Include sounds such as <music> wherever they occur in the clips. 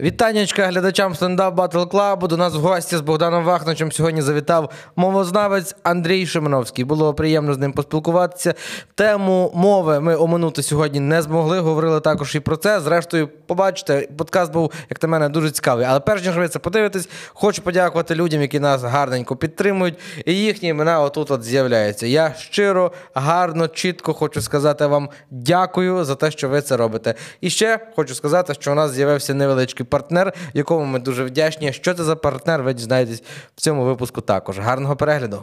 Вітаннячка глядачам стендап Батл Клабу. До нас в гості з Богданом Вахничем сьогодні завітав мовознавець Андрій Шимановський. Було приємно з ним поспілкуватися. Тему мови ми оминути сьогодні не змогли. Говорили також і про це. Зрештою, побачите, подкаст був, як на мене, дуже цікавий. Але перш ніж ви це подивитесь, хочу подякувати людям, які нас гарненько підтримують. І їхні імена отут от з'являються. Я щиро, гарно, чітко хочу сказати вам дякую за те, що ви це робите. І ще хочу сказати, що у нас з'явився невеличкий партнер, якому ми дуже вдячні. Що це за партнер? Ви дізнаєтесь в цьому випуску також. Гарного перегляду.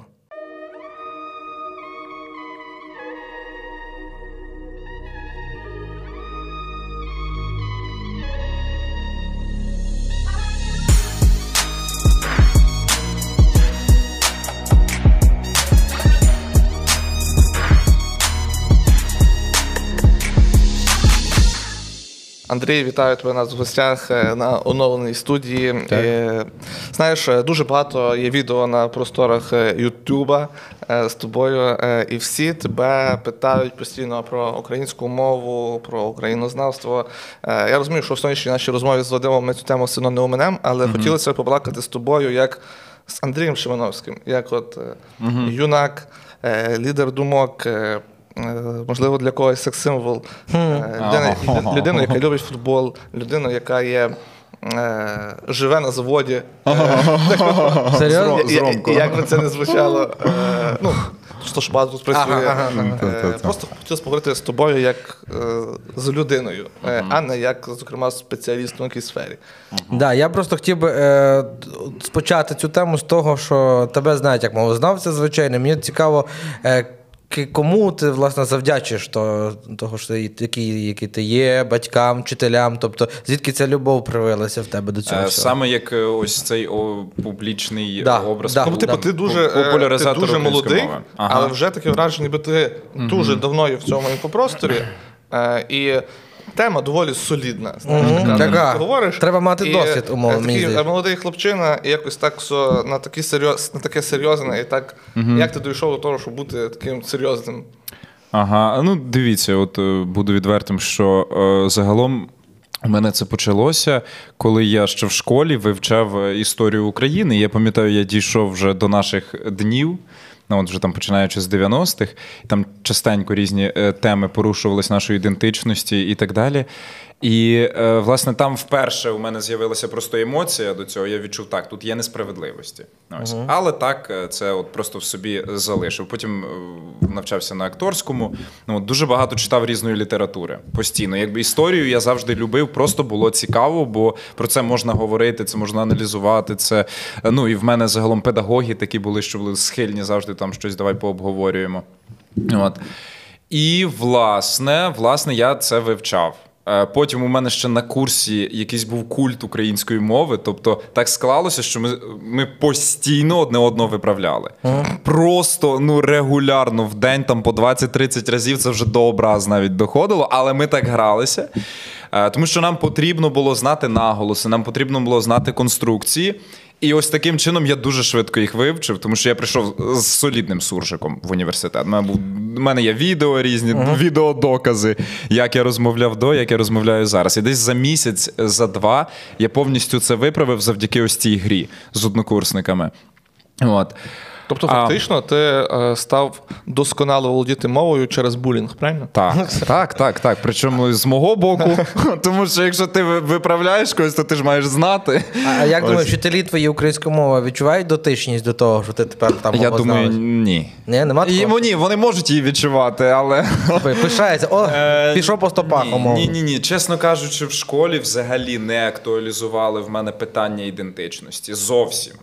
Андрій, вітаю тебе нас в гостях е, на оновленій студії. Е, Знаєш, е, дуже багато є відео на просторах Ютуба з тобою, і всі тебе питають постійно про українську мову, про українознавство. Я розумію, що в сьогоднішній нашій розмові з Вадимом ми цю тему все одно не оминемо, але хотілося б побалакати з тобою як з Андрієм Шимановським, як от е, юнак, лідер думок. Е, Можливо, для когось секс-символ. Е, Людина, людина, яка любить футбол, людина, яка є. е, Живе на заводі. <laughs> Серйозно? Як би це не звучало, ну, що ж багато тут працює. Просто хотів поговорити з тобою як з людиною, а не як, зокрема, спеціалістом в якійсь сфері. Да, я просто хотів би спочати цю тему з того, що тебе знають як мовознавця, звичайно. Мені цікаво, кому ти власне завдячиш то, того, що ти, який, який ти є, батькам, вчителям. Тобто, звідки ця любов привилася в тебе до цього? Е, всього? Саме як е, ось цей о, публічний Да, образ. да. Ну, типу, ти дуже, е, ти Популяризатор дуже молодий, мови. Ага. але вже таке враження, ніби ти дуже давно є в цьому інфопросторі. Е, І тема доволі солідна. Знаєш, така, Така. ти говориш. Треба мати і, досвід, е, умовно, Такий здається. молодий хлопчина, і якось так все на, такі серйоз, на таке серйозне, і так, як ти дійшов до того, щоб бути таким серйозним? Ага, ну дивіться, от е, буду відвертим, що е, загалом. У мене це почалося, коли я ще в школі вивчав е, історію України. Я пам'ятаю, я дійшов вже до наших днів. Ну, от вже там починаючи з 90-х, там частенько різні е, теми порушувались нашої ідентичності і так далі. І е, власне там вперше у мене з'явилася просто емоція до цього. Я відчув, так, тут є несправедливості. Ось. Але так, е, це от просто в собі залишив. Потім е, навчався на акторському. Ну, дуже багато читав різної літератури постійно. Якби історію я завжди любив, просто було цікаво, бо про це можна говорити, це можна аналізувати. Це ну і в мене загалом педагоги такі були, що були схильні завжди там щось давай пообговорюємо. От. І власне, власне, я це вивчав. Е, Потім у мене ще на курсі якийсь був культ української мови. Тобто так склалося, що ми, ми постійно одне одного виправляли. Просто ну регулярно в день там по 20-30 разів це вже до образ навіть доходило, але ми так гралися. Е, Тому що нам потрібно було знати наголоси, нам потрібно було знати конструкції. І ось таким чином я дуже швидко їх вивчив, тому що я прийшов з солідним суржиком в університет. У мене, був, у мене є відео різні, відеодокази, як я розмовляв до, як я розмовляю зараз. І десь за місяць, за два я повністю це виправив завдяки ось цій грі з однокурсниками. От. Тобто, А. фактично, ти е, став досконало володіти мовою через булінг, правильно? Так, так, так, так. Причому з мого боку, <laughs> тому що якщо ти виправляєш когось, то ти ж маєш знати. А, а як Ось. думаєш, вчителі твої української мови відчувають дотичність до того, що ти тепер там Я думаю, ні. Ні, нема такого? Ні, вони можуть її відчувати, але. Пишається, о, Е, пішов по стопах, умовно. Ні, ні, ні. Чесно кажучи, в школі взагалі не актуалізували в мене питання ідентичності. Зовсім.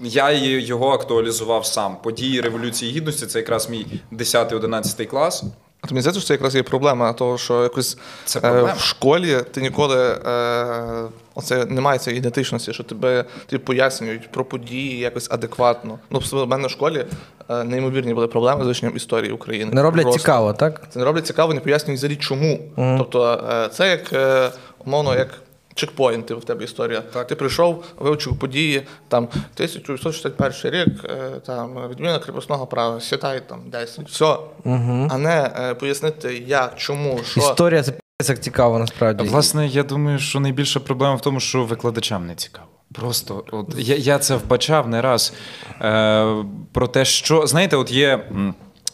Я його актуалізував сам. Події Революції Гідності це якраз мій 10-11 клас. А то мені здається, що це якраз є проблема, того, що якось Це е, в школі ти ніколи е, оце немає цієї ідентичності, що тебе тобі пояснюють про події якось адекватно. Ну, в мене в школі е, неймовірні були проблеми з вивченням історії України. Не роблять Просто. цікаво, так? Це не роблять цікаво, не пояснюють взагалі чому. Тобто е, це як е, умовно як. Чекпоінти в тебе історія. Ти прийшов, вивчив події, там 1961 рік, е, там відміна кріпосного права, сітай там 10, все. А не е, пояснити, як, чому, що. Історія це як цікаво насправді. Власне, я думаю, що найбільша проблема в тому, що викладачам не цікаво. Просто от я, я це вбачав не раз е, про те, що знаєте, от є.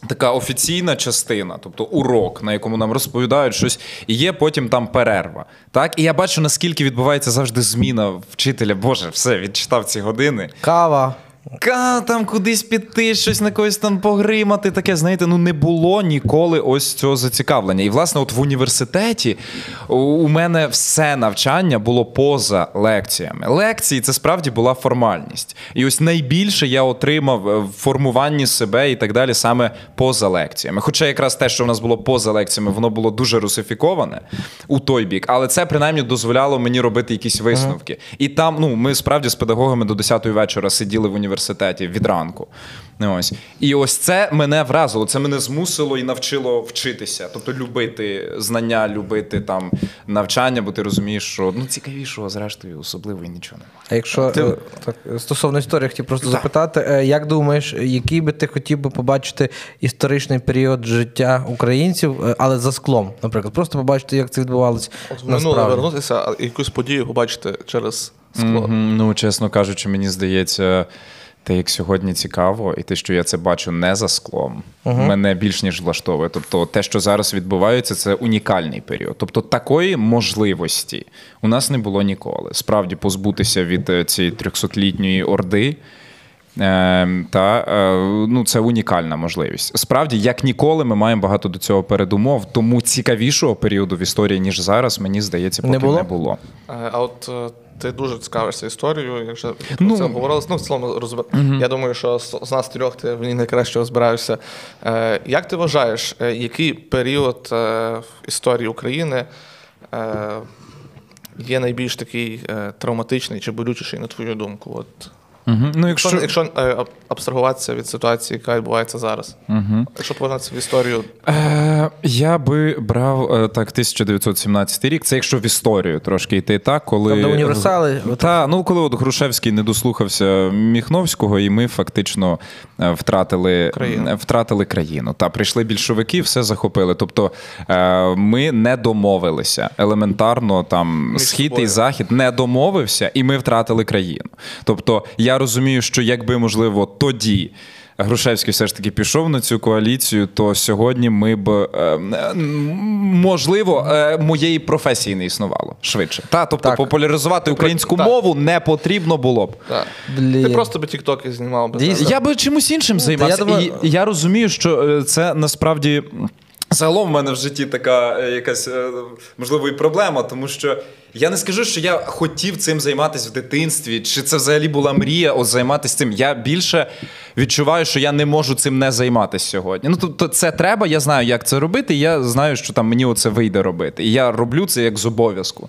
Така офіційна частина, тобто урок, на якому нам розповідають щось, і є потім там перерва. Так, і я бачу, наскільки відбувається завжди зміна вчителя. Боже, все, відчитав ці години. Кава. Там кудись піти, щось на когось там погримати. Таке, знаєте, ну не було ніколи ось цього зацікавлення. І, власне, от в університеті у- у мене все навчання було поза лекціями. Лекції це справді була формальність. І ось найбільше я отримав е, в формуванні себе і так далі саме поза лекціями. Хоча якраз те, що в нас було поза лекціями, воно було дуже русифіковане у той бік, але це принаймні дозволяло мені робити якісь висновки. І там, ну, ми справді з педагогами до 10-ї вечора сиділи в університеті від ранку. Ось. І ось це мене вразило, це мене змусило і навчило вчитися. Тобто любити знання, любити там навчання, бо ти розумієш, що ну цікавішого, зрештою, особливо і нічого немає. А якщо е, так, стосовно історії, хотів просто запитати, е, як думаєш, який би ти хотів би побачити історичний період життя українців, е, але за склом, наприклад, просто побачити, як це відбувалося минуле вернутися, а якусь подію побачити через скло. Мгм. Ну, чесно кажучи, мені здається, те, як сьогодні цікаво, і те, що я це бачу не за склом, мене більш ніж влаштовує. Тобто, те, що зараз відбувається, це унікальний період. Тобто, такої можливості у нас не було ніколи. Справді позбутися від е, цієї 300-літньої орди. Е, та е, ну це унікальна можливість. Справді, як ніколи, ми маємо багато до цього передумов. Тому цікавішого періоду в історії ніж зараз, мені здається, поки Не було? Не було. Е, А от ти дуже цікавишся історією, якщо Ну. це говорилось. Ну, в цілому розбер... Я думаю, що з з нас трьох ти в ній найкраще розбираєшся. Е, Як ти вважаєш, е, який період е, в історії України е, є найбільш такий е, травматичний чи болючіший, на твою думку? От Угу. Ну, Якщо, якщо е, абстрагуватися від ситуації, яка відбувається зараз, Угу. якщо повернутися в історію, Е, я би брав е, так 1917 рік. Це якщо в історію трошки йти так, коли Там, де універсали, Та ну коли от Грушевський не дослухався Міхновського, і ми фактично е, втратили Країну. втратили країну. Та прийшли більшовики, все захопили. Тобто е, ми не домовилися елементарно. Там Між схід і захід не домовився, і ми втратили країну. Тобто, я розумію, що якби можливо тоді. Грушевський все ж таки пішов на цю коаліцію, то сьогодні ми б е, можливо е, моєї професії не існувало швидше. Та тобто Так. популяризувати українську так. мову не потрібно було б. так. Ти просто би тіктоки знімав би. Я би чимось іншим займався. я думаю- І я розумію, що е, це насправді. Загалом в мене в житті така е, якась е, можливо і проблема, тому що я не скажу, що я хотів цим займатися в дитинстві, чи це взагалі була мрія займатися цим. Я більше відчуваю, що я не можу цим не займатися сьогодні. Ну тобто, це треба, я знаю, як це робити, і я знаю, що там мені оце вийде робити. І я роблю це як з обов'язку.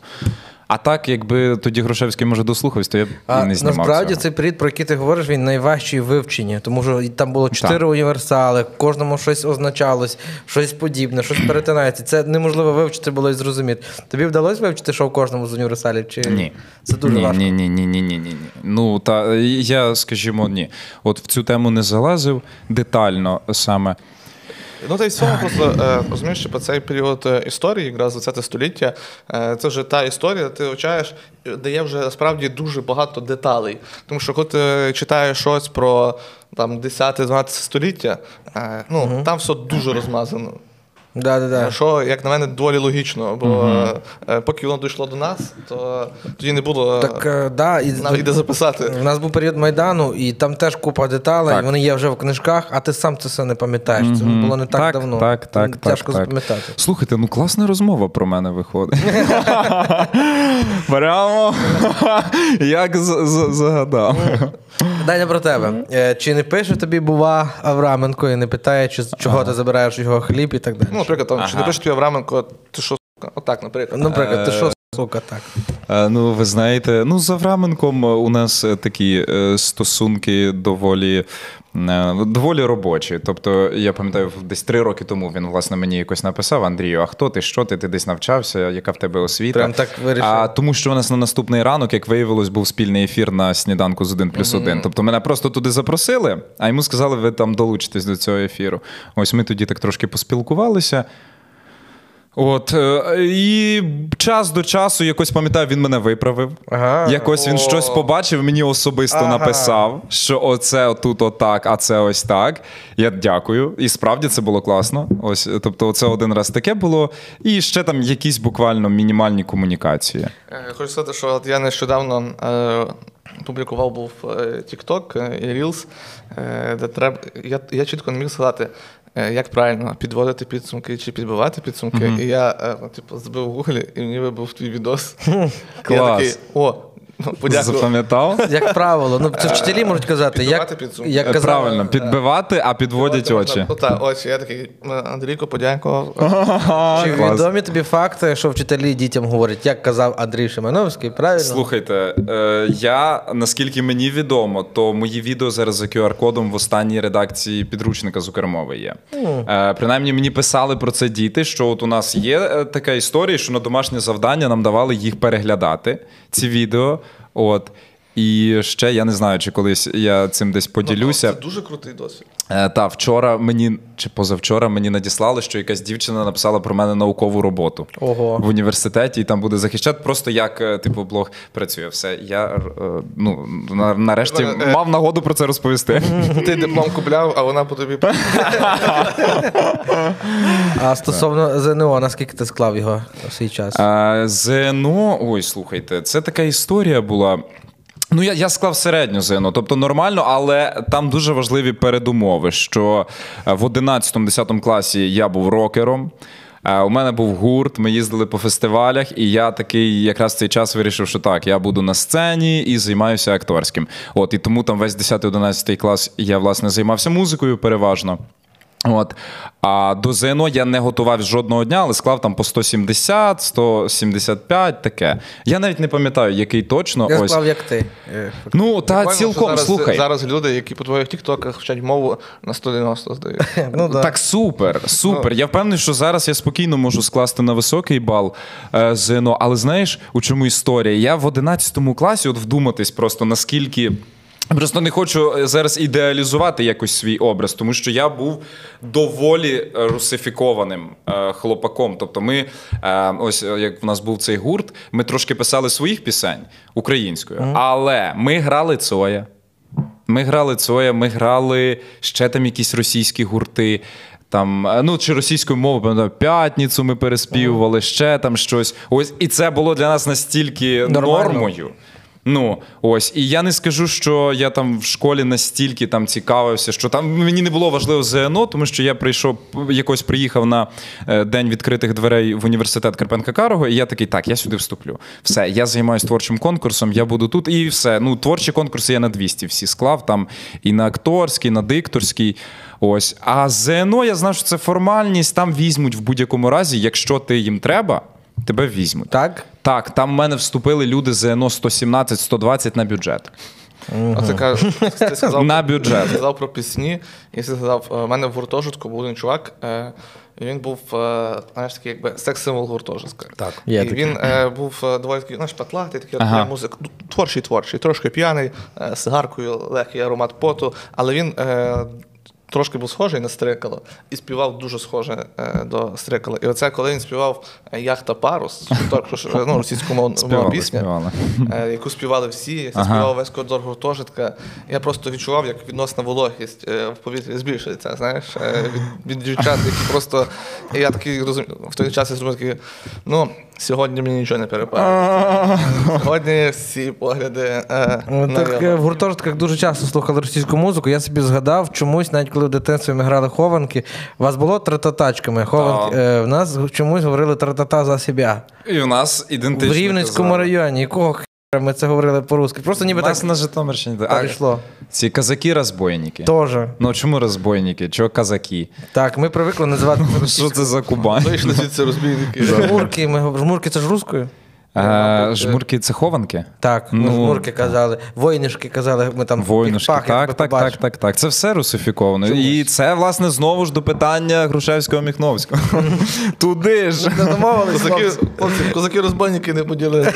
А так, якби тоді Грушевський може дослухався, то я б А і не знімав. насправді цього. цей період, про який ти говориш, він найважчий в вивченні, тому що там було чотири універсали, кожному щось означалось, щось подібне, щось перетинається. Це неможливо вивчити було і зрозуміти. Тобі вдалося вивчити, що в кожному з універсалів? Чи Ні. це дуже ні, важко? Ні, ні, ні, ні, ні, ні. Ну та я, скажімо, ні. От в цю тему не залазив детально саме. Ну, та й цьому просто е, розумієш, що по цей період е, історії, якраз 20 століття, е, це вже та історія, ти вивчаєш, дає вже насправді дуже багато деталей. Тому що коли ти читаєш щось про там 10-12 століття, ну ну там все дуже розмазано. Да, да, да. Що, як на мене, доволі логічно, бо е, поки воно дійшло до нас, то тоді не було Так, е, да, і навіть де записати. У нас був період Майдану, і там теж купа деталей, Так. вони є вже в книжках, а ти сам це все не пам'ятаєш. Це було не так, Так, давно. так, так, так, Тяжко так. запам'ятати. Слухайте, ну класна розмова про мене виходить. <laughs> Прямо <laughs> як загадав. Дання про тебе. Е, Чи не пише тобі, бува, Авраменко і не питає, чого ти забираєш його хліб і так далі? Ну, наприклад, там, чи не пише тобі Авраменко, ти що, сука? Отак, наприклад. Наприклад, ти Е, що, сука, так. Е, Ну, ви знаєте, ну з Авраменком у нас е, такі е, стосунки доволі. Е, Доволі робочі. Тобто, я пам'ятаю, десь три роки тому він власне мені якось написав: Андрію, а хто ти? Що ти? Ти десь навчався? Яка в тебе освіта? Прям так вирішив. А тому, що у нас на наступний ранок, як виявилось, був спільний ефір на сніданку з 1 плюс 1. Тобто мене просто туди запросили, а йому сказали, ви там долучитесь до цього ефіру. Ось ми тоді так трошки поспілкувалися. От е, і час до часу, якось пам'ятаю, він мене виправив. Ага. Якось він О. щось побачив, мені особисто Ага. написав, що оце отут отак, а це ось так. Я дякую. І справді це було класно. Ось, тобто, це один раз таке було. І ще там якісь буквально мінімальні комунікації. Е, Хочу сказати, що от я нещодавно е, публікував був е, TikTok е, і Reels, е, де треба. Я, я чітко не міг сказати, е, як правильно підводити підсумки чи підбивати підсумки. І я е, ну, типу, збив гуглі, і мені вибув твій відос. Клас. Я такий, о, ну, подякую. Запам'ятав? Як правило, ну це вчителі можуть казати, як, підсумки. як Е, казав, Правильно, підбивати, а підводять очі. Ну, так, очі. Я такий, «Е, Андрійко, подякував. <laughs> Чи Клас. відомі тобі факти, що вчителі дітям говорять, як казав Андрій Шимановський, правильно? Слухайте, е, я наскільки мені відомо, то мої відео зараз за QR-кодом в останній редакції підручника з Укрмови є. Е, принаймні мені писали про це діти, що от у нас є е, така історія, що на домашнє завдання нам давали їх переглядати, ці відео. От. І ще я не знаю, чи колись я цим десь поділюся. Ну, Це дуже крутий досвід. Е, Та вчора мені чи позавчора мені надіслали, що якась дівчина написала про мене наукову роботу Ого. в університеті, і там буде захищати. Просто як е, типу блог працює. Все. Я е, ну на- нарешті мав нагоду про це розповісти. <laughs> Ти диплом купляв, а вона по тобі. А стосовно ЗНО, наскільки ти склав його у свій час? ЗНО, ой, слухайте, це така історія була. Ну, я, я склав середню ЗНО, тобто нормально, але там дуже важливі передумови, що е, в 11-10 класі я був рокером. е, У мене був гурт, ми їздили по фестивалях, і я такий якраз цей час вирішив, що так, я буду на сцені і займаюся акторським. От і тому там весь 10-11 клас я власне займався музикою переважно. От. А до ЗНО я не готував жодного дня, але склав там по 170, 175, таке. Я навіть не пам'ятаю, який точно. Я Ось. склав, як ти. Е, Ну, та Прикольно, цілком зараз, слухай. Зараз люди, які по твоїх тіктоках вчать мову на 190 здають. <laughs> Ну, да. Так, супер, супер. Я впевнений, що зараз я спокійно можу скласти на високий бал е, ЗНО. Але знаєш, у чому історія? Я в 11 класі, от вдуматись просто наскільки. Просто не хочу е, зараз ідеалізувати якось свій образ, тому що я був доволі е, русифікованим е, хлопаком. Тобто, ми, е, ось як в нас був цей гурт, ми трошки писали своїх пісень українською, але ми грали Цоя. Ми грали Цоя, ми грали ще там якісь російські гурти. Там, ну, чи російською мовою, пам'ятаю, п'ятницю ми переспівували, ще там щось. Ось, і це було для нас настільки Нормально. нормою. Ну, ось, і я не скажу, що я там в школі настільки там цікавився, що там мені не було важливо ЗНО, тому що я прийшов, якось приїхав на е, день відкритих дверей в університет Карпенка Карого, і я такий, так, я сюди вступлю. Все, я займаюся творчим конкурсом, я буду тут, і все. Ну, творчі конкурси я на 200 всі склав, там і на акторський, і на дикторський. Ось. А ЗНО, я знав, що це формальність, там візьмуть в будь-якому разі, якщо ти їм треба, тебе візьмуть. Так? Так, там в мене вступили люди ЗНО 117-120 на бюджет. А ти кажеш, ти <laughs> сказав, На бюджет. Ти сказав про пісні, і ти сказав, у мене в гуртожитку був один чувак, е, і він був, е, знаєш, такий якби секс-символ гуртожитка. Так. Є і такий. він е, був е, доволі такий, знаєш, патлатий, такий Ага. ага. музик, ну, творчий, творчий, трошки п'яний, е, з сигаркою, легкий аромат поту, але він. Е, Трошки був схожий на Стрикало і співав дуже схоже е, до Стрикала. І оце коли він співав е, Яхта Парус, що то- ну, російськомовна пісня, е, яку співали всі, Ага. співав весь коридор гуртожитка. Я просто відчував, як відносна вологість е, в повітрі збільшується, знаєш, е, від, від дівчат, які просто. І я такий розумію, в той час я зрозумів такий, ну, сьогодні мені нічого не перепадає. <laughs> Сьогодні всі погляди. Е, Так е, в гуртожитках дуже часто слухали російську музику. Я собі згадав чомусь, навіть коли в дитинстві ми грали хованки. У вас було трататачками. Хованки. Е, в нас чомусь говорили тратата за себе. І в нас ідентично. В Рівненському казали. районі. Якого хера ми це говорили по-русски? Просто ніби У нас так на Житомирщині. так. перейшло. Ці казаки-розбойники. Тоже. Ну чому розбойники? Чого казаки? Так, ми привикли називати це <laughs> Що це за Кубань? Вийшли звідси розбійники. Жмурки. Ми жмурки це ж рускою? Е, Жмурки це хованки? Так, ну, Ну, жмурки казали, воїнишки казали, ми там Воїнушки, їх пах, так, так, так, так, так. Це все русифіковано. І це, власне, знову ж до питання Грушевського Міхновського. <laughs> Туди ж. Козаки, козаки-розбойники не поділили.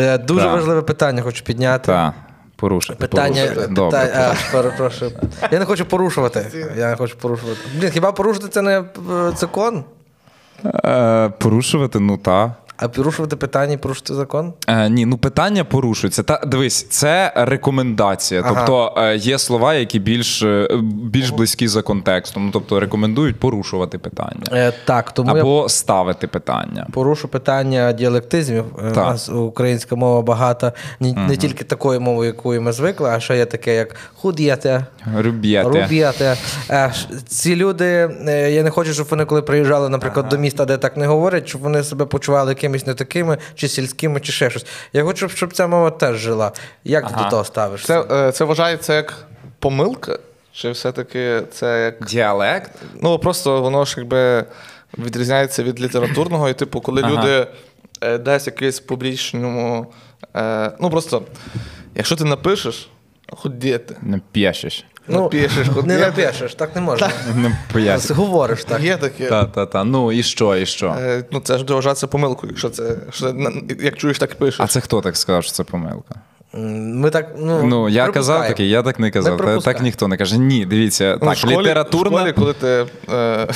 Е, Дуже важливе питання хочу підняти. Так, порушити. Питання, Добре. а, перепрошую. Я не хочу порушувати. Я не хочу порушувати. Блін, хіба порушити це не е, закон? Е, порушувати, ну та. А порушувати питання і порушити закон? Е, ні, ну питання порушуються. Та дивись, це рекомендація. Ага. Тобто е, є слова, які більш, е, більш близькі за контекстом. Ну, тобто рекомендують порушувати питання Е, так, тому я або ставити питання. порушу питання діалектизмів. Е, У нас українська мова багата не, не тільки такою мовою, якою ми звикли, а ще є таке, як худ'єте. Руб'єте. Руб'єте. Е, Ці люди, е, я не хочу, щоб вони, коли приїжджали, наприклад, до міста, де так не говорять, щоб вони себе почували якимись не такими, чи сільськими, чи ще щось. Я хочу, щоб ця мова теж жила. Як ти до того ставишся? Це, е, це вважається як помилка? Чи все-таки це як. Діалект? Ну просто воно ж якби відрізняється від літературного, і типу, коли Ага. люди е, десь якийсь публічному. Е, ну просто, якщо ти напишеш, ходіти. Не п'єшеш. напишеш, не ходіти. напишеш, так не можна. Не. Говориш так. Є таке. Та, та, та. Ну і що, і що? Е, ну, це ж буде вважатися помилкою, якщо це що, на- як чуєш, так і пишеш. А це хто так сказав, що це помилка? М, Ми так, ну, Ну, я казав припускаємо. таке, я так не казав. Та-. Так ніхто не каже. Ні, дивіться, Ну, так, в школі, літературна. В школі, коли ти е,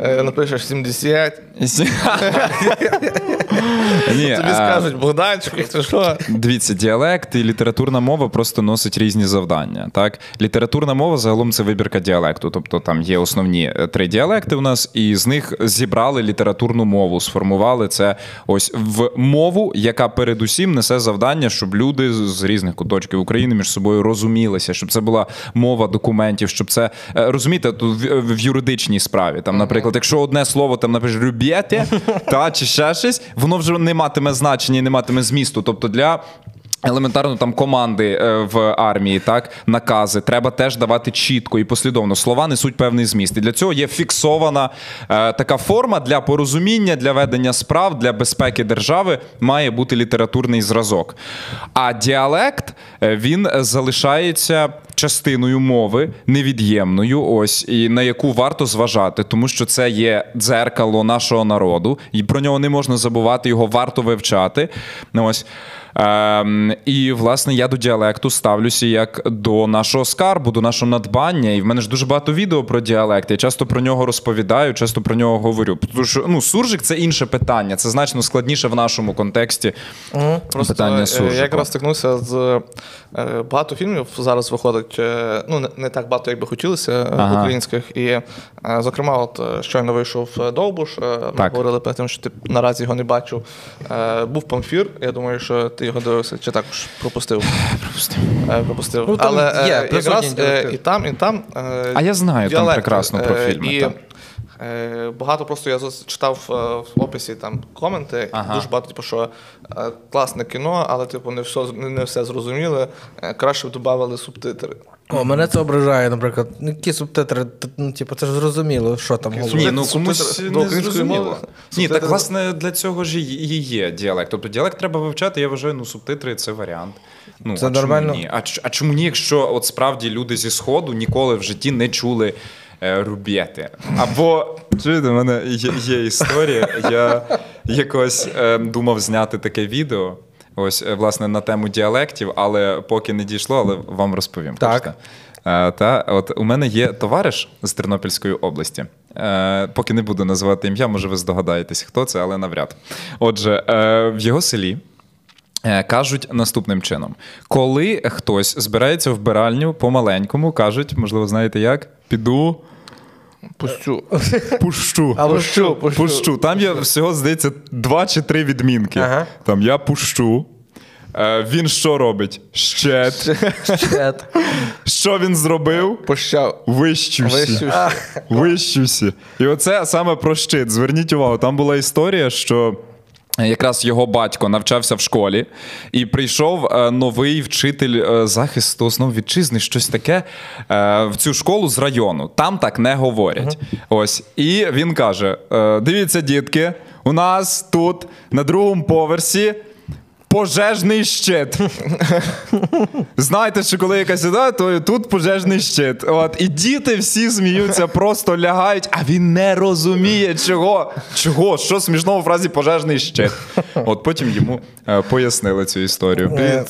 <laughs> е, напишеш 70, <laughs> <laughs> <laughs> Ні, тобі а, скажуть Богданчик, ти що? Дивіться, діалект і літературна мова просто носить різні завдання. Так, літературна мова загалом це вибірка діалекту. Тобто там є основні е, три діалекти у нас, і з них зібрали літературну мову, сформували це ось в мову, яка передусім несе завдання, щоб люди з- різних куточків України між собою розумілися, щоб це була мова документів, щоб це е, розумієте, тут в, в юридичній справі. Там, наприклад, якщо одне слово там напишеш «рюбєте», та чи ще щось, воно вже не матиме значення і не матиме змісту. Тобто для. Елементарно там команди е, в армії, так накази треба теж давати чітко і послідовно. Слова несуть певний зміст. І для цього є фіксована е, така форма для порозуміння, для ведення справ, для безпеки держави має бути літературний зразок. А діалект е, він залишається частиною мови невід'ємною, ось і на яку варто зважати, тому що це є дзеркало нашого народу, і про нього не можна забувати, його варто вивчати. Ось. Ем, і власне я до діалекту ставлюся як до нашого скарбу, до нашого надбання. І в мене ж дуже багато відео про діалект. Я часто про нього розповідаю, часто про нього говорю. Тому що ну, суржик це інше питання, це значно складніше в нашому контексті. Просто Питання е, суржику. я якраз стикнувся з е, багато фільмів зараз виходить. е, Ну, не, так багато, як би хотілося, е, Ага. українських. І, е, зокрема, от е, щойно вийшов е, Довбуш. е, Ми Так. говорили перед тим, що ти наразі його не бачив. Е, Був памфір. Я думаю, що ти його дивився, чи також пропустив. Пропустив. Пропустив. Ну, там Але є е, якраз е, і там, і там. е, А я знаю там прекрасно про Е, фільми, І. Е, Багато просто я читав е, в описі там коменти, Ага. дуже багато, типу, що е, класне кіно, але типу не все не, все зрозуміли. Е, Краще б додавали субтитри. О, мене це ображає, наприклад. Ну, Які субтитри, ну, типу, це ж зрозуміло, що там говорить. Ні, ну комусь не зрозуміло. Ні, так власне для цього ж і і є діалект. Тобто діалект треба вивчати, я вважаю, ну субтитри це варіант. Ну, Це а нормально. Чому ні? А, а чому ні, якщо от справді люди зі Сходу ніколи в житті не чули е, рубєти? Або чуєте, в мене є, є історія. Я якось е, думав зняти таке відео. Ось, е, власне, на тему діалектів, але поки не дійшло, але вам розповім. Так. Е, Та от у мене є товариш з Тернопільської області. Е, Поки не буду називати ім'я, може ви здогадаєтесь, хто це, але навряд. Отже, е, в його селі. е, Кажуть наступним чином: коли хтось збирається в биральню по-маленькому, кажуть, можливо, знаєте як? Піду <laughs> Пущу. А пущу, пущу. пущу. Там є всього, здається, два чи три відмінки. Ага. Там я пущу. Е, Він що робить? Щет. Щет. Що він зробив? Пощав. Вищуся. Вищуся. Вищуся. І оце саме про щит. Зверніть увагу, там була історія, що. Якраз його батько навчався в школі, і прийшов е, новий вчитель е, захисту основ вітчизни, щось таке е, в цю школу з району. Там так не говорять. Ось. І він каже: дивіться, дітки, у нас тут на другому поверсі Пожежний щит. <laughs> Знаєте, що коли якась іде, то тут пожежний щит. От, і діти всі сміються, просто лягають, а він не розуміє, чого. Чого? Що смішного в фразі пожежний щит. От потім йому е, пояснили цю історію. Е,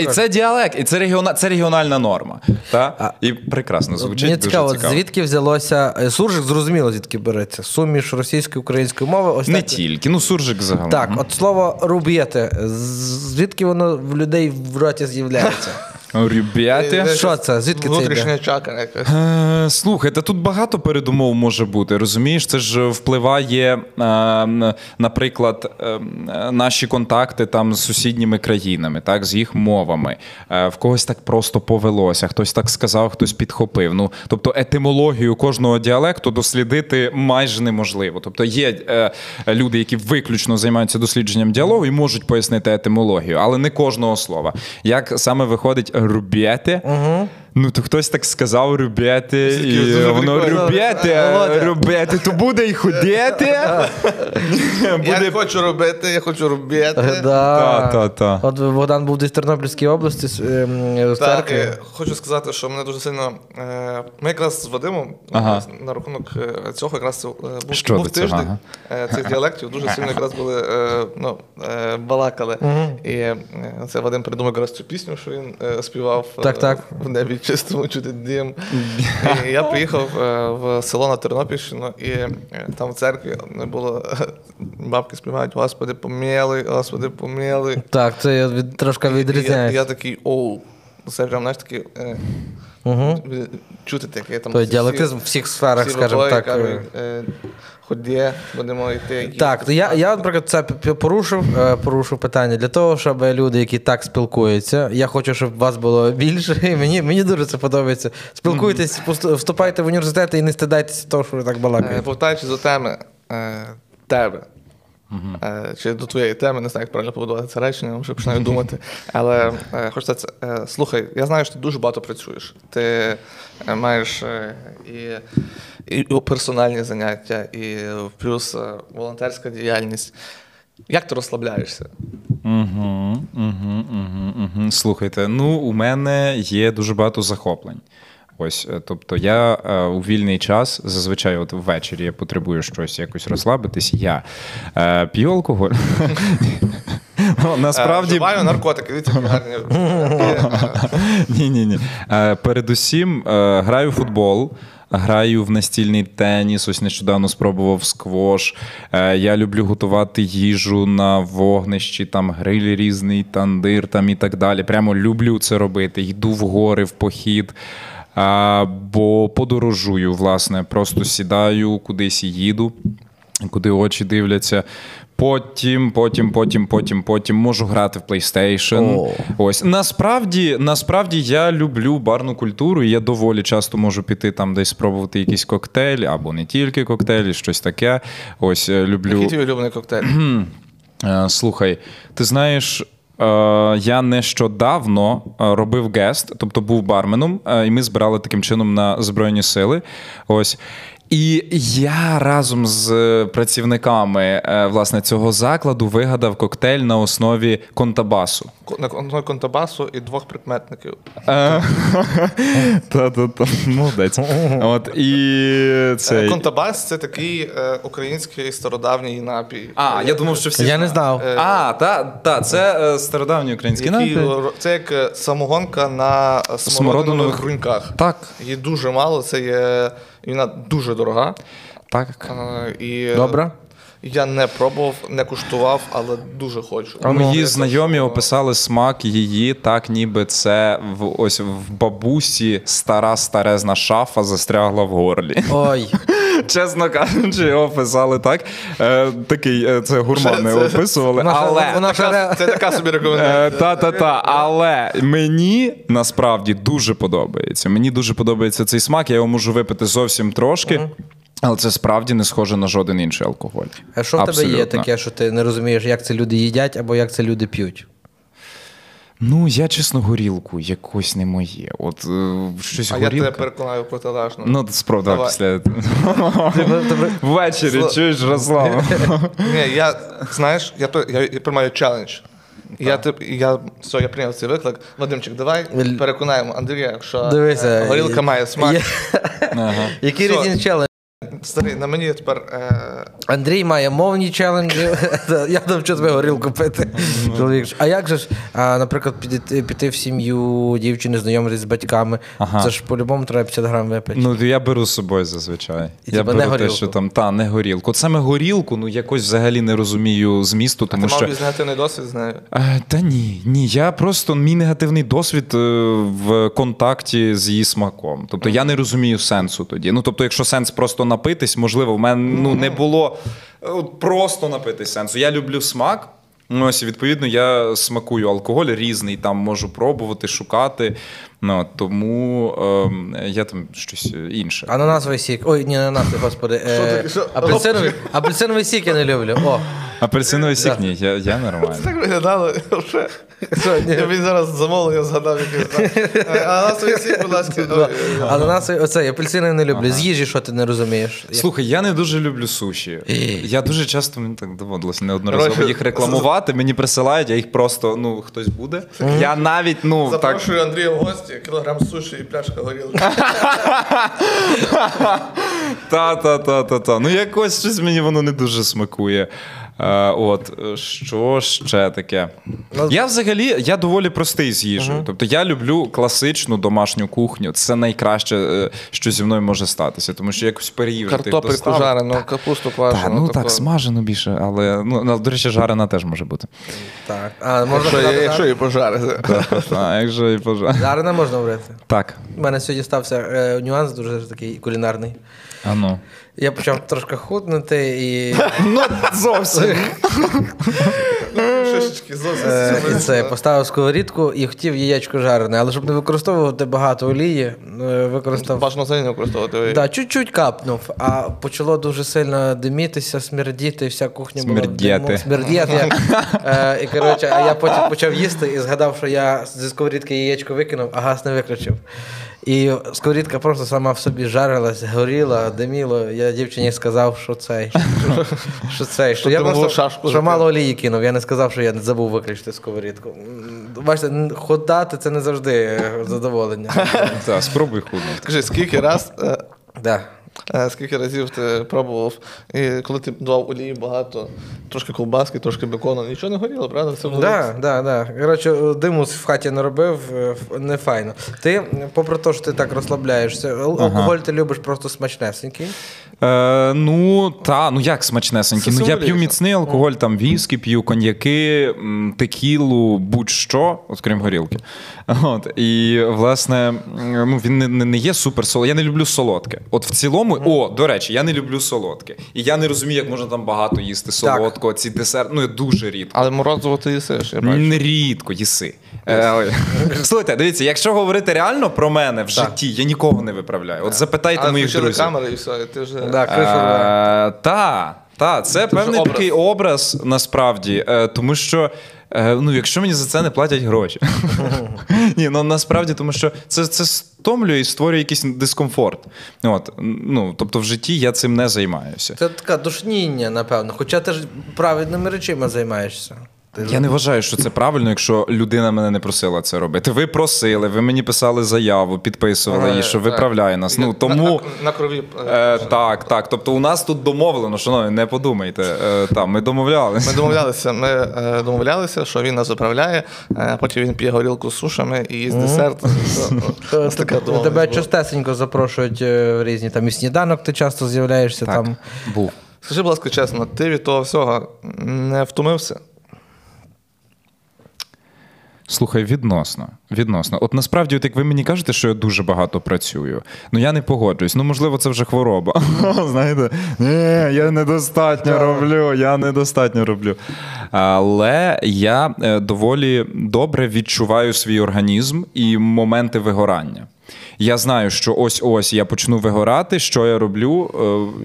і це діалект, і це, регіона, це регіональна норма. Та? І прекрасно звучить. Мені дуже цікаво, цікаво. звідки взялося е, суржик, зрозуміло, звідки береться. Суміш російської української мови. Ось Не так. тільки, ну суржик загалом. Так, от слово руб'єте, з- звідки воно в людей в роті з'являється? <laughs> Ребята. Що це? Звідки це? Внутрішня чакра якась. Е, Слухайте, тут багато передумов може бути. Розумієш, це ж впливає, е, наприклад, е, наші контакти там з сусідніми країнами, так, з їх мовами. Е, В когось так просто повелося, хтось так сказав, хтось підхопив. Ну, тобто етимологію кожного діалекту дослідити майже неможливо. Тобто є е, люди, які виключно займаються дослідженням діалогу і можуть пояснити етимологію, але не кожного слова. Як саме виходить рубєте? Ну, то хтось так сказав рубєте, і воно прикольно. рубєте, то буде й ходити. <laughs> Я не хочу робити, я хочу робити. Та. От Богдан був десь в Тернопільській області з, ем, Так, хочу сказати, що мене дуже сильно. Е, ми якраз з Вадимом е, на рахунок е, цього якраз е, був, тиждень е, цих діалектів. Дуже сильно якраз були е, ну, е, балакали. І е, це Вадим придумав якраз цю пісню, що він е, співав е, в небі чистому чути дим. І я приїхав е, в село на Тернопільщину, і е, там в церкві не було <laughs> бабки співають Господи, помилуй, Господи, помилуй. Так, це від, трошки І я, я такий, оу, це прям, знаєш, такий, е, Угу. чути таке там. Всі- діалектизм в всіх сферах, всі скажімо так. кажуть, е, Ході, будемо йти. Так, то я, я, наприклад, це порушив, е, порушив питання для того, щоб люди, які так спілкуються, я хочу, щоб вас було більше. І мені, мені дуже це подобається. Спілкуйтесь, вступайте в університети і не стидайтеся того, що ви так Е, балакаєте. Повертаючись до теми е, тебе. Е, Чи до твоєї теми, не знаю, як правильно побудувати це речення, вже починаю думати. Але е, хочу сказати, е, слухай, я знаю, що ти дуже багато працюєш. Ти маєш і, і персональні заняття, і плюс волонтерська діяльність. Як ти розслабляєшся? Угу, угу, угу, угу. Слухайте, ну у мене є дуже багато захоплень. Ось, е, тобто я е, у вільний час, зазвичай, от ввечері я потребую щось якось розслабитись. Я е, п'ю алкоголь. Ну, <laughs> Насправді Вживаю наркотики, від ні, ні, ні. Передусім граю в футбол. Граю в настільний теніс, ось нещодавно спробував сквош. Е, Я люблю готувати їжу на вогнищі, там гриль різний, тандир там і так далі. Прямо люблю це робити. Йду в гори, в похід. А, бо подорожую, власне, просто сідаю, кудись і їду, куди очі дивляться. Потім, потім, потім, потім, потім можу грати в PlayStation. О. Ось насправді, насправді я люблю барну культуру, і я доволі часто можу піти там десь спробувати якийсь коктейль, або не тільки коктейлі, щось таке. Ось е, люблю. Який твій улюблений коктейль? Е, Слухай, ти знаєш. Е, Я нещодавно е, робив гест, тобто був барменом, е, і ми збирали таким чином на Збройні сили. Ось. І я разом з е, працівниками е, власне цього закладу вигадав коктейль на основі контабасу. Ко- На одного контрабасу і двох прикметників. Е, <laughs> Та-та-та, молодець. От і цей. Контрабас це такий український стародавній напій. А, я думав, що всі. Я не знав. А, та, та, це стародавній український напій. це як самогонка на смородинових Смородинових- груньках. Так, Її дуже мало, це є і вона дуже дорога. так. А, І Добре? Я не пробував, не куштував, але дуже хочу. Мої знайомі описали смак її так, ніби це в ось в бабусі стара старезна шафа застрягла в горлі. Ой. <laughs> Чесно кажучи, його описали так. Е, такий е, це гурмани Це- <laughs> це- описували. Але вона Така- Це така собі рекомендація. Е, Та-та-та, але мені насправді дуже подобається. Мені дуже подобається цей смак. Я його можу випити зовсім трошки. Але це справді не схоже на жоден інший алкоголь. А що в тебе є таке, що ти не розумієш, як це люди їдять або як це люди п'ють? Ну, я чесно, горілку якось не моє. От е, щось А я горілка. тебе переконаю протилежно. Ну, справді, Давай. після ввечері Сло- чуєш, Рослава. <laughs> Ні, я знаєш, я, при- я, я приймаю челендж. Я тип, я все, я прийняв цей виклик. Вадимчик, давай Л- переконаємо Андрія, якщо Дивися. е, горілка має смак. є- Який Все. різні челендж? Старий, на мені тепер е, Андрій має мовні челенджі. <laughs> Я навчу тебе горілку пити. Чоловік. А як же ж, а, наприклад, піти, піти в сім'ю дівчини, знайомитись з батьками? Ага. Це ж по-любому треба 50 грам випити. Ну, я беру з собою зазвичай. І я типа беру не те, що там, та, не горілку. От саме горілку, ну якось взагалі не розумію змісту, ти тому мав що. якийсь негативний досвід з нею. Та ні, ні. Я просто мій негативний досвід е, в контакті з її смаком. Тобто я не розумію сенсу тоді. Ну тобто, якщо сенс просто напитись, можливо, в мене ну не було е, от просто напитись сенсу. Я люблю смак. Ну, ось, відповідно, я смакую алкоголь різний, там можу пробувати, шукати. Ну, тому ем, я там щось інше. Ананасовий сік. Ой, ні, ананасовий, господи. Е, апельсиновий, апельсиновий сік я не люблю. О, Апельсиновий сік, Да. ні, я, я нормально. Так виглядало. мені зараз замовлення згадав якийсь. Е, А на свій сік, будь ласка. Ананасовий, оце, апельсиновий не люблю. З їжі, що ти не розумієш. Слухай, я не дуже люблю суші. Я дуже часто мені так доводилося неодноразово їх рекламувати. Мені присилають, а їх просто ну хтось буде. Я навіть ну так. Запрошую Андрія в гості, кілограм суші і пляшка горілки. Та, та, та, та, та. Ну якось щось мені воно не дуже смакує. Е, от що ще таке? Ну, Я взагалі я доволі простий з їжею. Тобто я люблю класичну домашню кухню. Це найкраще, е, що зі мною може статися, тому що якось переїв. же тих Картопельку доставок. жарену, капусту Та, ну таку. так, смажено більше, але ну до речі, жарена теж може бути. Так. А, можна Якщо, казати, якщо так? її пожарити. А як і пожар. Жарене можна варити. Так. У мене сьогодні стався е, нюанс дуже такий кулінарний. А ну. Я почав трошки худнути і, <laughs> Ну, зовсім. Шишечки зовсім. е, і це поставив сковорідку і хотів яєчко жарене, але щоб не використовувати багато олії, е, використав. Бажано взагалі не використовувати. Да, чуть-чуть капнув, а почало дуже сильно димітися, смердіти, вся кухня була диму. Смердіти. <laughs> Е, і коротше, а я потім почав їсти і згадав, що я зі сковорідки яєчко викинув, а газ не виключив. І сковорідка просто сама в собі жарилась, горіла, диміло. Я дівчині сказав, що цей. <laughs> Що, що цей. Що, я просто мало шашку що мало олії кинув. Я не сказав, що я не забув виключити сковорідку. Бачите, ходати це не завжди е, задоволення. <laughs> Так, спробуй худнути. Скажи, скільки раз, е, Да. Е, скільки разів ти пробував, і коли ти давав олії багато, трошки ковбаски, трошки бекону, нічого не горіло, правда? Все було Да, да, да. Коротше, диму в хаті не робив, е, не файно. Ти, попри те, що ти так розслабляєшся, ал- алкоголь ти любиш просто смачнесенький. Е, ну, та, ну як смачнесенький. Ну, я п'ю міцний алкоголь, там віскі, п'ю коньяки, текілу, будь-що, от крім горілки. От, і, власне, ну, він не, не, не є супер солодкий. Я не люблю солодке. От в цілому, о, до речі, я не люблю солодке. І я не розумію, як можна там багато їсти солодкого, ці десерти. Ну, я дуже рідко. Але морозиво ти їсиш, я бачу. Рідко їси. Е, <laughs> Слухайте, дивіться, якщо говорити реально про мене в житті, я нікого не виправляю. От запитайте Але моїх включили друзів. камери і все, ти вже... Е, Та, та, це Це певний такий образ насправді, е, тому що. Ну, якщо мені за це не платять гроші. <laughs> Ні, ну насправді, тому що це, це стомлює і створює якийсь дискомфорт. От, ну, тобто в житті я цим не займаюся. Це таке душніння, напевно. Хоча ти ж правильними речима займаєшся. Ти Я не вважаю, що це правильно, якщо людина мене не просила це робити. Ви просили, ви мені писали заяву, підписували її, що Так. виправляє нас. Ну тому. на, на крові. е, Е, так, так. Тобто у нас тут домовлено, шановні, не подумайте. Е, там, ми домовлялися. Ми домовлялися, ми е, домовлялися, що він нас заправляє, е, а потім він п'є горілку з сушами і їсть десерт. <laughs> Е, така Тебе частесенько запрошують е, в різні там і сніданок, ти часто з'являєшся там. був. Скажи, будь ласка, чесно, ти від того всього не втомився? Слухай, відносно. Відносно. От насправді, от як ви мені кажете, що я дуже багато працюю, ну я не погоджуюсь. Ну, можливо, це вже хвороба. <laughs> Знаєте, ні, я недостатньо роблю, я недостатньо роблю. Але я е, доволі добре відчуваю свій організм і моменти вигорання. Я знаю, що ось-ось я почну вигорати. Що я роблю?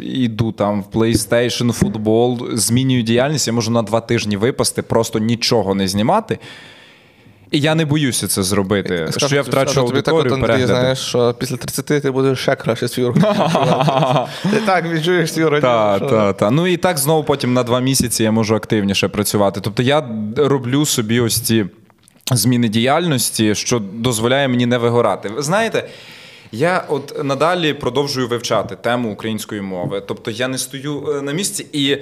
Е, Іду там в PlayStation, футбол, змінюю діяльність. Я можу на два тижні випасти, просто нічого не знімати. І я не боюся це зробити. Скажу що я втрачу скажу тобі так, аудиторію от, Андрій, знаєш, що після 30 ти будеш ще краще свій. <laughs> Ти так відчуєш свій. Так, так, так. Ну і так знову потім на два місяці я можу активніше працювати. Тобто я роблю собі ось ці зміни діяльності, що дозволяє мені не вигорати. Ви знаєте. Я от надалі продовжую вивчати тему української мови. Тобто я не стою е, на місці і.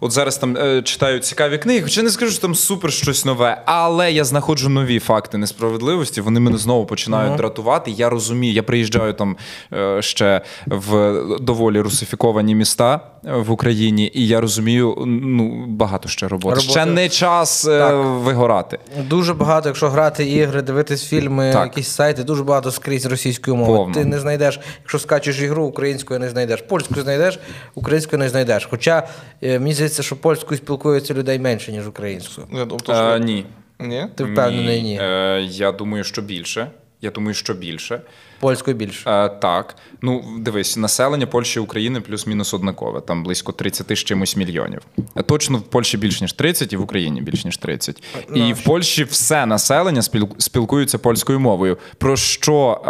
От зараз там е, читаю цікаві книги, хоча не скажу, що там супер щось нове, але я знаходжу нові факти несправедливості. Вони мене знову починають дратувати. Я розумію, я приїжджаю там е, ще в доволі русифіковані міста е, в Україні, і я розумію, ну багато ще роботи. Роботи. Ще не час е, Так. вигорати. Дуже багато, якщо грати ігри, дивитись фільми, Так. якісь сайти, дуже багато скрізь російської мови. Повно. Ти не знайдеш, якщо скачеш ігру, українською не знайдеш, польською знайдеш, українською не знайдеш. Хоча е, мені здається, що польською спілкується людей менше, ніж українською. Я думав, то, Е, що- ні. Ні? Ти впевнений, ні. Е, я думаю, що більше. Я думаю, що більше. Польською більше. Е, так. Ну, дивись, населення Польщі і України плюс-мінус однакове, там близько 30 з чимось мільйонів. Е, Точно в Польщі більш ніж 30, і в Україні більш ніж 30. І в Польщі все населення спіл- спілкується польською мовою. Про що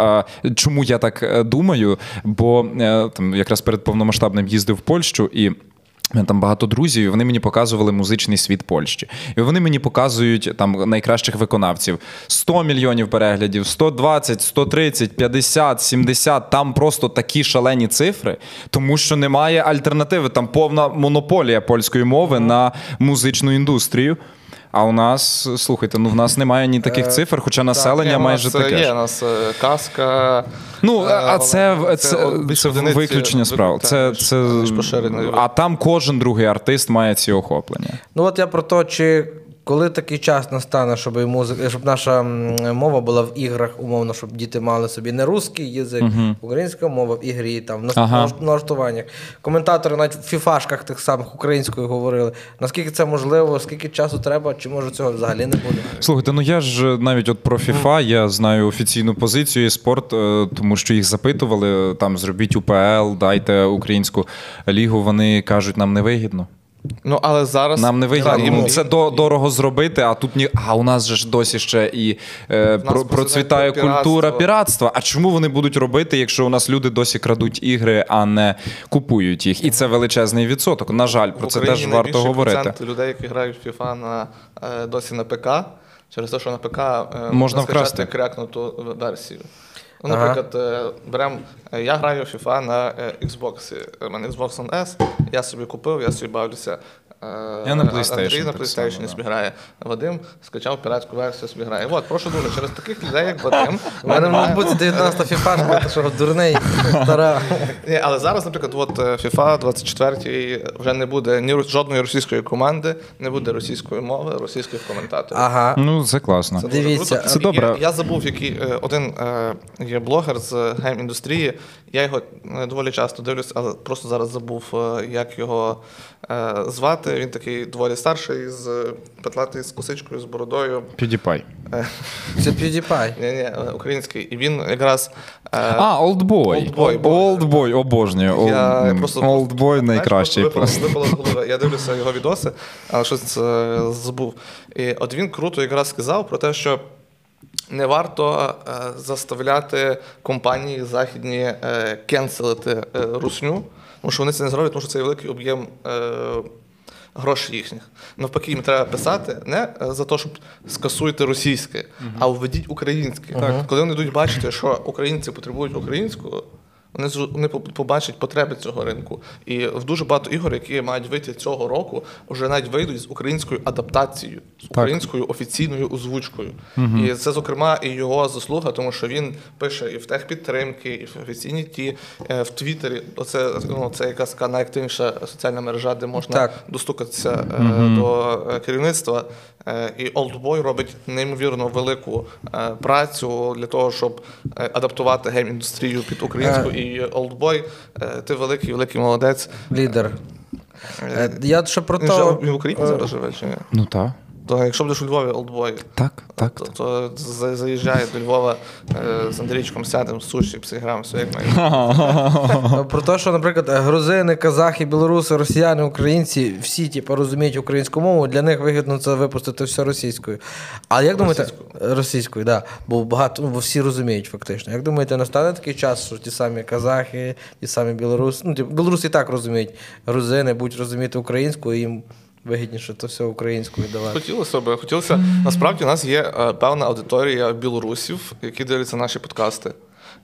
е, чому я так думаю? Бо е, там якраз перед повномасштабним їздив в Польщу і. Мене там багато друзів, і вони мені показували музичний світ Польщі. І вони мені показують там найкращих виконавців: 100 мільйонів переглядів, 120, 130, 50, 70. Там просто такі шалені цифри, тому що немає альтернативи. Там повна монополія польської мови на музичну індустрію. А у нас, слухайте, ну в нас немає ні таких цифр, хоча населення так, майже нас, е, таке. Є, ж. у нас е, казка. Ну, е, а це, це, це, це, одиниці, виключення справ. Це, це, а там кожен другий артист має ці охоплення. Ну от я про те, чи коли такий час настане, щоб музика, щоб наша мова була в іграх, умовно, щоб діти мали собі не русський язик, українська мова в ігрі, там в Ага. налаштуваннях. Коментатори навіть в фіфашках тих самих українською говорили. Наскільки це можливо, скільки часу треба, чи може цього взагалі не буде? Слухайте, ну я ж навіть от про FIFA, я знаю офіційну позицію і спорт, е, тому що їх запитували там зробіть УПЛ, дайте українську лігу. Вони кажуть, нам не вигідно. Ну, але зараз. Нам не вигідно. Їм ну, це до, дорого зробити, а тут ні. А у нас же ж досі ще і е, про, процвітає культура піратства. А чому вони будуть робити, якщо у нас люди досі крадуть ігри, а не купують їх? І це величезний відсоток. На жаль, про це теж варто говорити. процент людей, які грають в FIFA на, е, досі на ПК, через те, що на ПК е, Можна вкрасти. крякнуту версію. Ну, Ага. наприклад, е, берем, е, я граю FIFA на е, Xbox. У мене Xbox One S, я собі купив, я собі бавлюся. Е, Я на Андрій PlayStation на так PlayStation да. Вадим скачав піратську версію, собі грає. От, прошу дуже, через таких людей, як Вадим, У мене може бути 19 фіфашка, ти що дурний, стара. Ні, але зараз, наприклад, от е, FIFA 24 вже не буде ні жодної російської команди, не буде російської мови, російських коментаторів. Ага. Ну, це класно. Це Дивіться, круто. це добре. Я, я забув, який е, один є блогер з гейм-індустрії. Я його доволі часто дивлюсь, але просто зараз забув, як його звати. Він такий доволі старший, з е, петлатий з косичкою, з бородою. PewDiePie. Це PewDiePie. Ні, ні, український. І він якраз. е, А, Олдбой. Олдбой, обожнюю. Олдбой найкращий. випало- з голови. Я <laughs> дивлюся його відоси, але щось е, забув. І от він круто якраз сказав про те, що не варто е, заставляти компанії західні е, cancel ити е, русню, тому що вони це не зроблять, тому що це є великий об'єм. Е, Грошей їхніх. Навпаки, їм треба писати не е, за те, щоб скасуйте російське, а введіть українське. Коли вони йдуть бачити, що українці потребують українського, вони вони побачать потреби цього ринку. І в дуже багато ігор, які мають вийти цього року, вже навіть вийдуть з українською адаптацією, з українською офіційною озвучкою. І це, зокрема, і його заслуга, тому що він пише і в техпідтримки, і в офіційні ті е, в Твіттері. Оце ну, це якась найактивніша соціальна мережа, де можна Так. достукатися е, до е, керівництва. Е, І Oldboy робить неймовірно велику е, працю для того, щоб е, адаптувати гейм-індустрію під українську. І Oldboy, е, ти великий, великий молодець. Лідер. Я ще про то. він в Україні зараз живе чи ні? Ну так. То якщо будеш у Львові олдбой, Так, так. то, то за- заїжджає до Львова е, з Андрійчиком сядемо, суші, псиграм, все як має. <laughs> Про те, що, наприклад, грузини, казахи, білоруси, росіяни, українці всі типу, розуміють українську мову, для них вигідно це випустити все російською. А як думаєте, Російською. російською, да. бо багато, ну, бо всі розуміють фактично. Як думаєте, настане такий час, що ті самі казахи, ті самі білоруси, ну, типу, білоруси і так розуміють, грузини будуть розуміти українську, і їм вигідніше то все українською давати. Хотілося б, хотілося. Насправді у нас є е, певна аудиторія білорусів, які дивляться наші подкасти.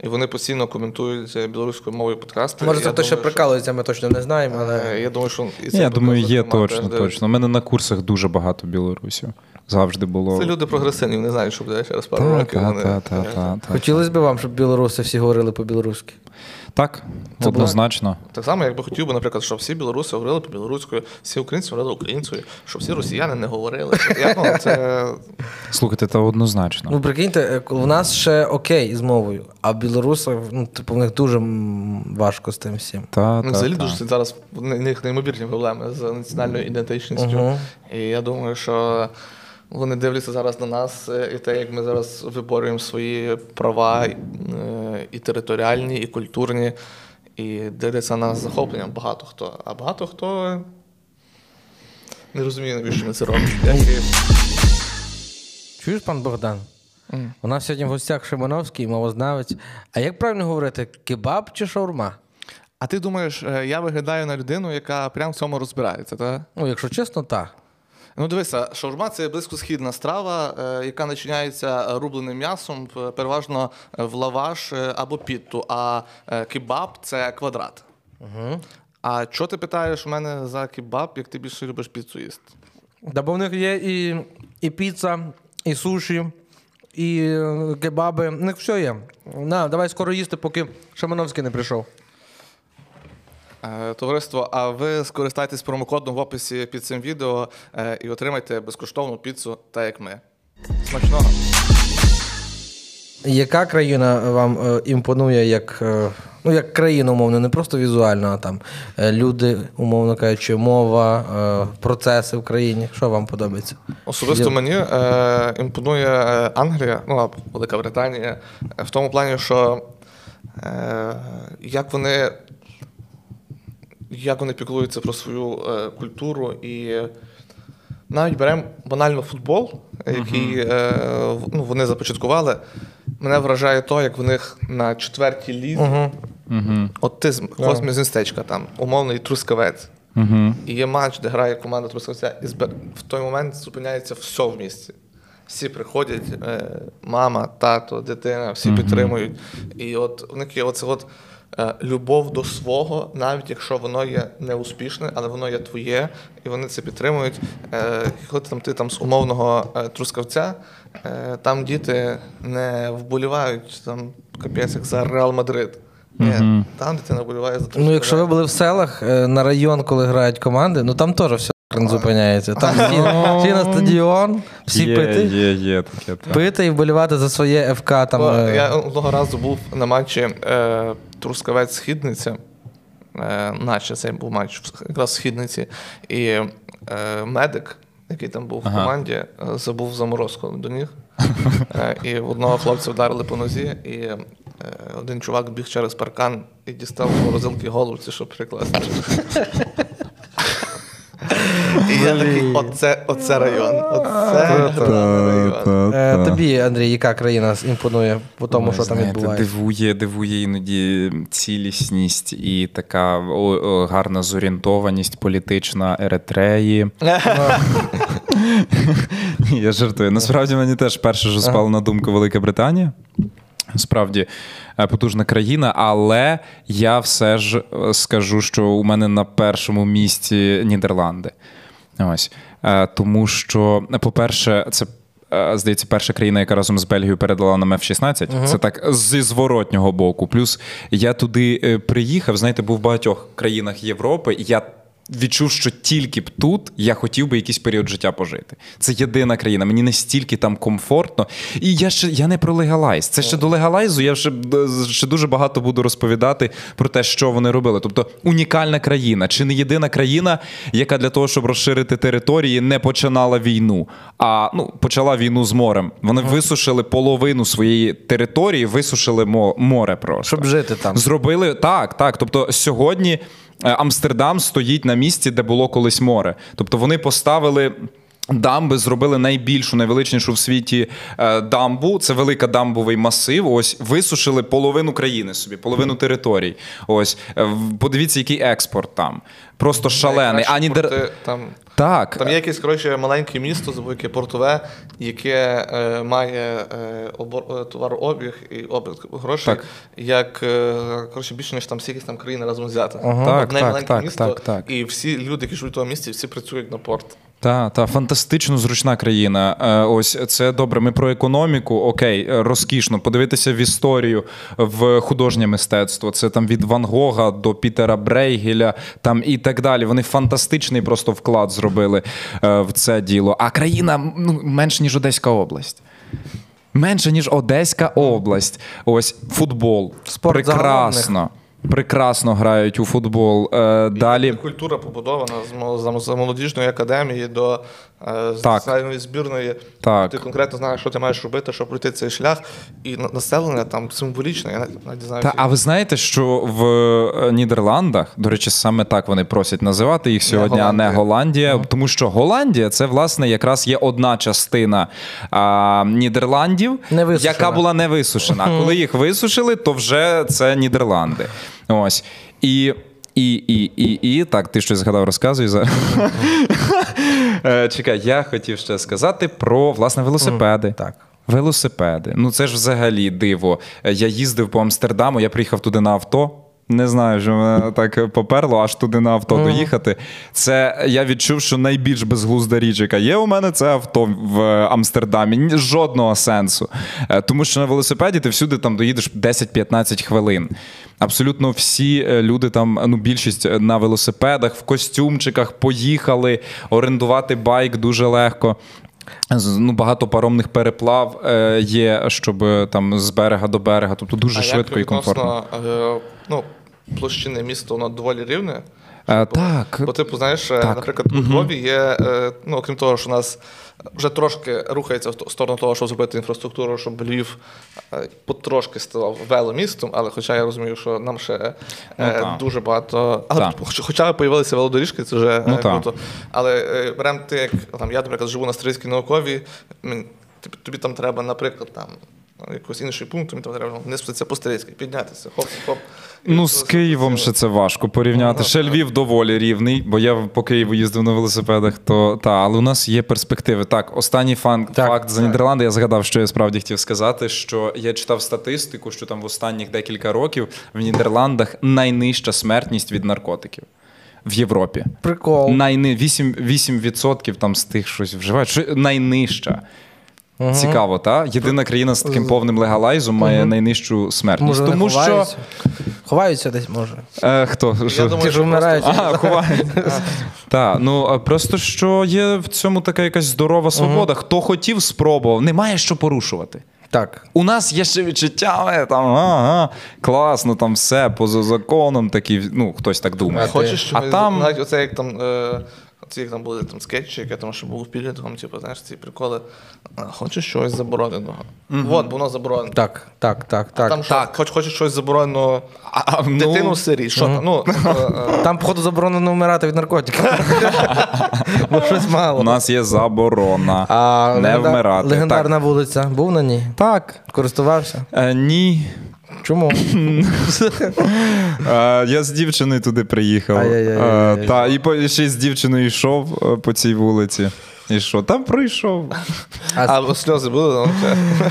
І вони постійно коментують е, білоруською мовою подкасти. Може, це то, що прикалується, ми точно не знаємо, але. Е, Я думаю, що і це Я думаю, є точно, точно. У мене на курсах дуже багато білорусів. Завжди було. Це люди прогресивні, не знають, що буде через пару Та, років. та, вони- та, та, та, та. Хотілося б вам, щоб білоруси всі говорили по-білоруськи. Так, однозначно. Так само, якби хотів би, наприклад, щоб всі білоруси говорили по-білоруською, всі українці говорили українською, щоб всі росіяни не говорили. Я, ну, це Слухайте, та однозначно. Ну, прикиньте, в нас ще окей з мовою, а білорусах, ну, типу, в них дуже важко з тим всім. Та, ну, та, взагалі та. дуже зараз в них неймовірні проблеми з національною ідентичністю. Мгм. І я думаю, що вони дивляться зараз на нас е, і те, як ми зараз виборюємо свої права е, і територіальні, і культурні, і дивляться на нас захопленням багато хто. А багато хто не розуміє, навіщо ми це робимо. <coughs> Чуєш, пан Богдан? У нас сьогодні в гостях Шимановський, мовознавець. А як правильно говорити, кебаб чи шаурма? А ти думаєш, е, я виглядаю на людину, яка прямо в цьому розбирається, так? Ну, якщо чесно, так. Ну, дивися, шаурма це близькосхідна страва, е, яка начиняється рубленим м'ясом, п- переважно в лаваш е, або пітту, а е, кебаб це квадрат. Угу. А що ти питаєш у мене за кебаб, як ти більше любиш піцу їсти? Да, бо в них є і, і піца, і суші, і е, кебаби. В них все є. На, давай скоро їсти, поки Шимановський не прийшов. Е, Товариство, а ви скористайтесь промокодом в описі під цим відео е, і отримайте безкоштовну піцу, так як ми. Смачного! Яка країна вам е, імпонує як, е, ну, як країна, умовно, не просто візуально, а там е, люди, умовно кажучи, мова, процеси в країні. Що вам подобається? Особисто мені е, імпонує Англія, ну Велика Британія, в тому плані, що е, як вони як вони піклуються про свою е, культуру і навіть беремо банально футбол, який е, ну, вони започаткували. Мене вражає то, як в них на четвертій лізі Угу. Угу. от ти з хтось з містечка, там, умовний трускавець. І є матч, де грає команда Трускавця, і в той момент зупиняється все в місті. Всі приходять, е, мама, тато, дитина, всі підтримують. І от в них є оце от любов до свого, навіть якщо воно є неуспішне, але воно є твоє, і вони це підтримують. Е, коли там ти там з умовного е, трускавця, е, там діти не вболівають там капець як за Реал Мадрид. Ні, Мгм. там дитина вболіває за Ну, якщо ви були в селах е, на район, коли грають команди, ну там теж все зупиняється. Там всі, всі на стадіон, всі є, пити, Є, є таке. так. пити і вболівати за своє ФК. Там, Бо е, Я одного разу був на матчі е, Трускавець Східниця. Е, наче цей був матч якраз в східниці. І е, медик, який там був в команді, е, забув заморозку до ніг. Е, і в одного хлопця вдарили по нозі, і е, один чувак біг через паркан і дістав морозилки головці, щоб прикласти. І я такий, оце, оце район. Оце район. е, тобі, Андрій, яка країна імпонує по тому, що там відбувається? Дивує, дивує іноді цілісність і така гарна зорієнтованість політична Еретреї. <laughs> Я жартую. Насправді мені теж перше, що спало на думку Велика Британія. Справді е, потужна країна, але я все ж е, скажу, що у мене на першому місці Нідерланди. Ось. Е, Тому що, по-перше, це. Здається, перша країна, яка разом з Бельгією передала нам F-16. Це так зі зворотнього боку. Плюс я туди приїхав, знаєте, був в багатьох країнах Європи, і я відчув, що тільки б тут я хотів би якийсь період життя пожити. Це єдина країна, мені настільки там комфортно. І я ще я не про легалайз. Це ще до легалайзу. Я ще, ще дуже багато буду розповідати про те, що вони робили. Тобто унікальна країна, чи не єдина країна, яка для того, щоб розширити території, не починала війну, а ну почала війну з морем. Вони висушили половину своєї території, висушили море просто. Щоб жити там. Зробили так, так. Тобто сьогодні е, Амстердам стоїть на місці, де було колись море. Тобто вони поставили. Дамби зробили найбільшу, найвеличнішу в світі е, дамбу. Це велика дамбовий масив. Ось висушили половину країни собі, половину територій. Ось е, подивіться, який експорт там. Просто шалений. Найкращі А Нідер... Там, Так. там є якесь коротше, маленьке місто, яке портове, яке е, має е, обор, е, товарообіг і обіг грошей, Так. як е, коротше, більше, ніж там всі якісь там країни разом взяти. Так, Одне так, маленьке так, місто, так, так. і всі люди, які живуть в тому місті, всі працюють на порт. Та, та фантастично зручна країна. Е, Ось це добре. Ми про економіку. Окей, е, розкішно. Подивитися в історію, в художнє мистецтво. Це там від Ван Гога до Пітера Брейгеля, там і так далі. Вони фантастичний просто вклад зробили е, в це діло. А країна ну, менше ніж Одеська область. Менше ніж Одеська область. Ось футбол. Спорт Прекрасно. Прекрасно грають у футбол. Е, Далі. Культура побудована з мол- з молодіжної академії до з Так. національної збірної. Так. Ти конкретно знаєш, що ти маєш робити, щоб пройти цей шлях. І населення там символічне. Я навіть знаю. Та, а ви знаєте, що в е, Нідерландах, до речі, саме так вони просять називати їх сьогодні, а не Голландія. Тому що Голландія це власне якраз є одна частина а, Нідерландів, яка була не висушена. А коли їх висушили, то вже це Нідерланди. Ось. І. І, і, і, і, так, ти щось згадав, розказуй зараз. <laughs> Е, Чекай, я хотів ще сказати про власне велосипеди. Так. Велосипеди. Ну це ж взагалі диво. Е, Я їздив по Амстердаму, я приїхав туди на авто. Не знаю, що мене так поперло, аж туди на авто доїхати. Це я відчув, що найбільш безглузда річ, яка є у мене, це авто в Амстердамі. Жодного сенсу. Е, Тому що на велосипеді ти всюди там доїдеш 10-15 хвилин. Абсолютно всі е, люди там, ну більшість е, на велосипедах, в костюмчиках поїхали. Орендувати байк дуже легко. Ну, багато паромних переплав є, щоб там з берега до берега, тобто дуже а швидко і комфортно. е, ну, площини міста, воно доволі рівне. Так, Бо, типу, знаєш, е, Так. наприклад, у Львові є, е, ну, окрім того, що у нас вже трошки рухається в сторону того, щоб зробити інфраструктуру, щоб Львів е, потрошки ставав веломістом, але хоча я розумію, що нам ще Ну, дуже багато. Але Так. хоч- хоча б появилися велодоріжки, це вже Ну, так. круто. Але беремо ти, як там, я, наприклад, живу на Стрийській науковій, тобі, тобі там треба, наприклад, там. Якийсь інший пункт, тобі там треба не спуститися по Стрийській, піднятися, хоп, хоп. Ну, з Києвом ще це важко порівняти. Ще Львів доволі рівний, бо я по Києву їздив на велосипедах, то та, але у нас є перспективи. Так, останній фан, Так, факт за Нідерланди. Я згадав, що я справді хотів сказати, що я читав статистику, що там в останніх декілька років в Нідерландах найнижча смертність від наркотиків в Європі. Прикол. Найни... 8%, 8% там з тих щось вживають. Що... Найнижча. Цікаво, та? Єдина країна з таким повним легалайзом має найнижчу смертність. Може, Тому що. ховаються? Ховаються десь, може. Е, хто? Що? думаю, що вмирають. Ага, ховають. <laughs> Так, ну а просто що є в цьому така якась здорова свобода. Хто хотів, спробував. Немає що порушувати. Так. У нас є ще відчуття, там, ага, класно, там все поза законом, такі, ну, хтось так А думає. хочеш, щоб А там- навіть оце як там. Е... Ці як там були там скетчі, яке там ще було в підлітком, типу, знаєш, ці приколи. Хочеш щось забороненого. От, воно заборонено. Так, так, так, А так. там що, хоч, хочеш щось забороненого А, а, ну, дитину в сирі, що там? Ну, <laughs> е, е, Там, походу, заборонено вмирати від наркотиків. <laughs> Бо щось мало. у нас є заборона. А не легенда- вмирати. Легендарна вулиця. Був на ній? Так. Користувався? Е, ні. Чому? <laughs> Я з дівчиною туди приїхав. Та, і ще з дівчиною йшов е, по цій вулиці. І що? Там пройшов. а от сльози були,